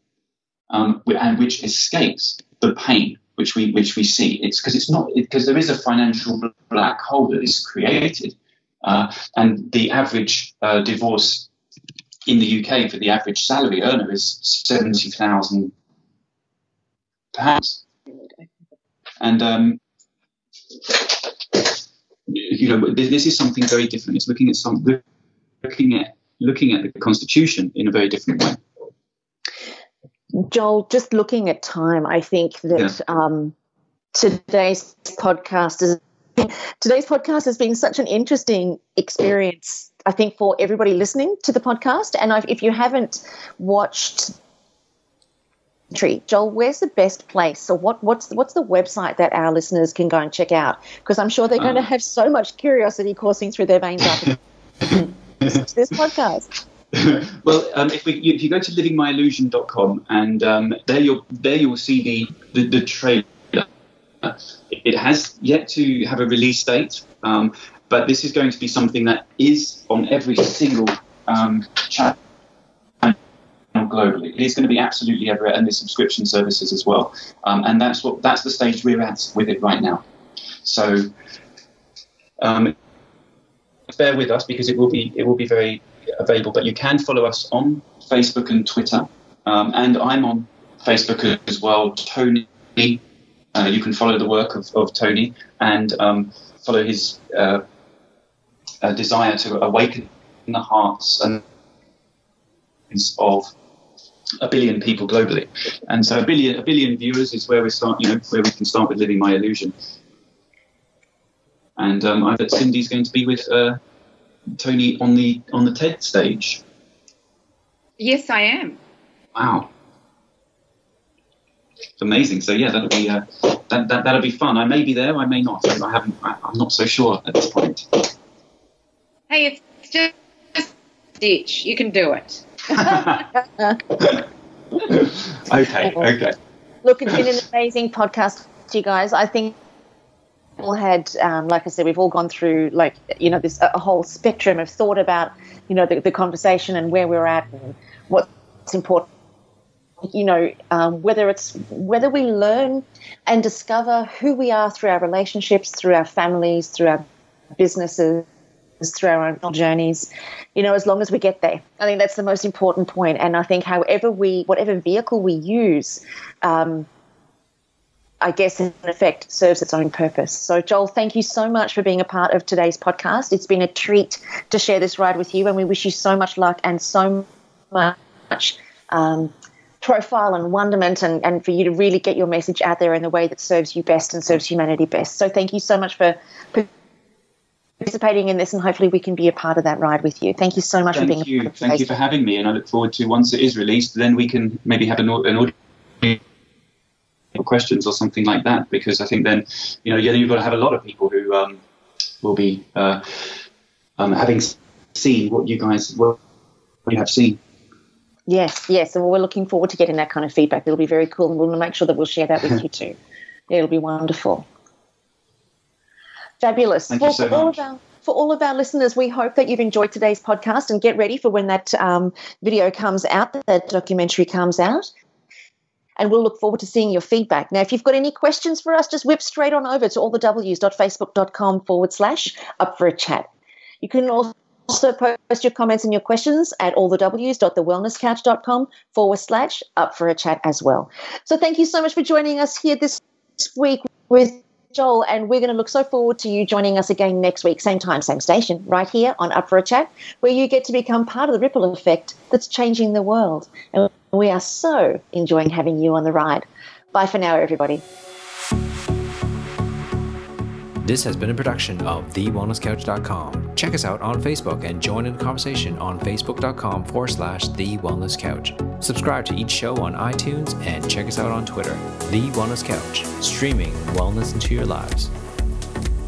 Speaker 4: um, and which escapes the pain which we which we see. It's because it's not because there is a financial black hole that is created, uh, and the average uh, divorce in the UK for the average salary earner is seventy thousand pounds, and um, you know this is something very different. It's looking at some looking at looking at the constitution in a very different way.
Speaker 1: Joel, just looking at time, I think that yeah. um, today's podcast is today's podcast has been such an interesting experience. I think for everybody listening to the podcast, and if you haven't watched Tree. Joel, where's the best place? So what, what's what's the website that our listeners can go and check out? Because I'm sure they're going to have so much curiosity coursing through their veins after this podcast.
Speaker 4: well, um, if, we, if you go to livingmyillusion.com and um, there you'll there you'll see the the, the trailer. It has yet to have a release date, um, but this is going to be something that is on every single um, channel globally. It is going to be absolutely everywhere, and the subscription services as well. Um, and that's what that's the stage we're at with it right now. So um, bear with us because it will be it will be very available. But you can follow us on Facebook and Twitter, um, and I'm on Facebook as well. Tony, uh, you can follow the work of, of Tony and um, follow his uh, uh, desire to awaken the hearts and of a billion people globally. And so a billion a billion viewers is where we start, you know, where we can start with living my illusion. And um, I bet Cyndi's going to be with uh, Tony on the on the TED stage.
Speaker 2: Yes, I am.
Speaker 4: Wow. It's amazing. So yeah, that'll be uh, that, that that'll be fun. I may be there, I may not. I haven't. I, I'm not so sure at this point.
Speaker 2: Hey, it's just, just ditch. You can do it.
Speaker 4: okay, okay.
Speaker 1: Look, it's been an amazing podcast, you guys. I think all had, um, like I said, we've all gone through like you know this a whole spectrum of thought about you know the, the conversation and where we're at and what's important. You know, um, whether it's whether we learn and discover who we are through our relationships, through our families, through our businesses, through our own journeys, you know, as long as we get there. I think that's the most important point. And I think however we, whatever vehicle we use, um, I guess in effect serves its own purpose. So, Joel, thank you so much for being a part of today's podcast. It's been a treat to share this ride with you, and we wish you so much luck and so much um, profile and wonderment, and, and for you to really get your message out there in the way that serves you best and serves humanity best. So, thank you so much for. participating in this, and hopefully we can be a part of that ride with you. Thank you so much
Speaker 4: Thank
Speaker 1: for being
Speaker 4: you.
Speaker 1: a part of
Speaker 4: Thank you for having me, and I look forward to once it is released, then we can maybe have an, an audience questions or something like that because I think then you know yeah you've got to have a lot of people who um, will be uh, um, having seen what you guys what you have seen.
Speaker 1: Yes, yes, and we're looking forward to getting that kind of feedback. It'll be very cool, and we'll make sure that we'll share that with you too. It'll be wonderful. Fabulous.
Speaker 4: Thank
Speaker 1: well,
Speaker 4: you so
Speaker 1: for all
Speaker 4: much.
Speaker 1: of our for all of our listeners, we hope that you've enjoyed today's podcast and get ready for when that um, video comes out, that documentary comes out. And we'll look forward to seeing your feedback. Now, if you've got any questions for us, just whip straight on over to allthews.facebook.com forward slash up for a chat. You can also post your comments and your questions at allthews.thewellnesscouch.com forward slash up for a chat as well. So thank you so much for joining us here this week with Joel, and we're going to look so forward to you joining us again next week, same time, same station, right here on Up for a Chat, where you get to become part of the ripple effect that's changing the world. And we are so enjoying having you on the ride. Bye for now, everybody.
Speaker 5: This has been a production of TheWellnessCouch.com. Check us out on Facebook and join in the conversation on Facebook.com forward slash The Wellness Couch. Subscribe to each show on iTunes and check us out on Twitter. The Wellness Couch, streaming wellness into your lives.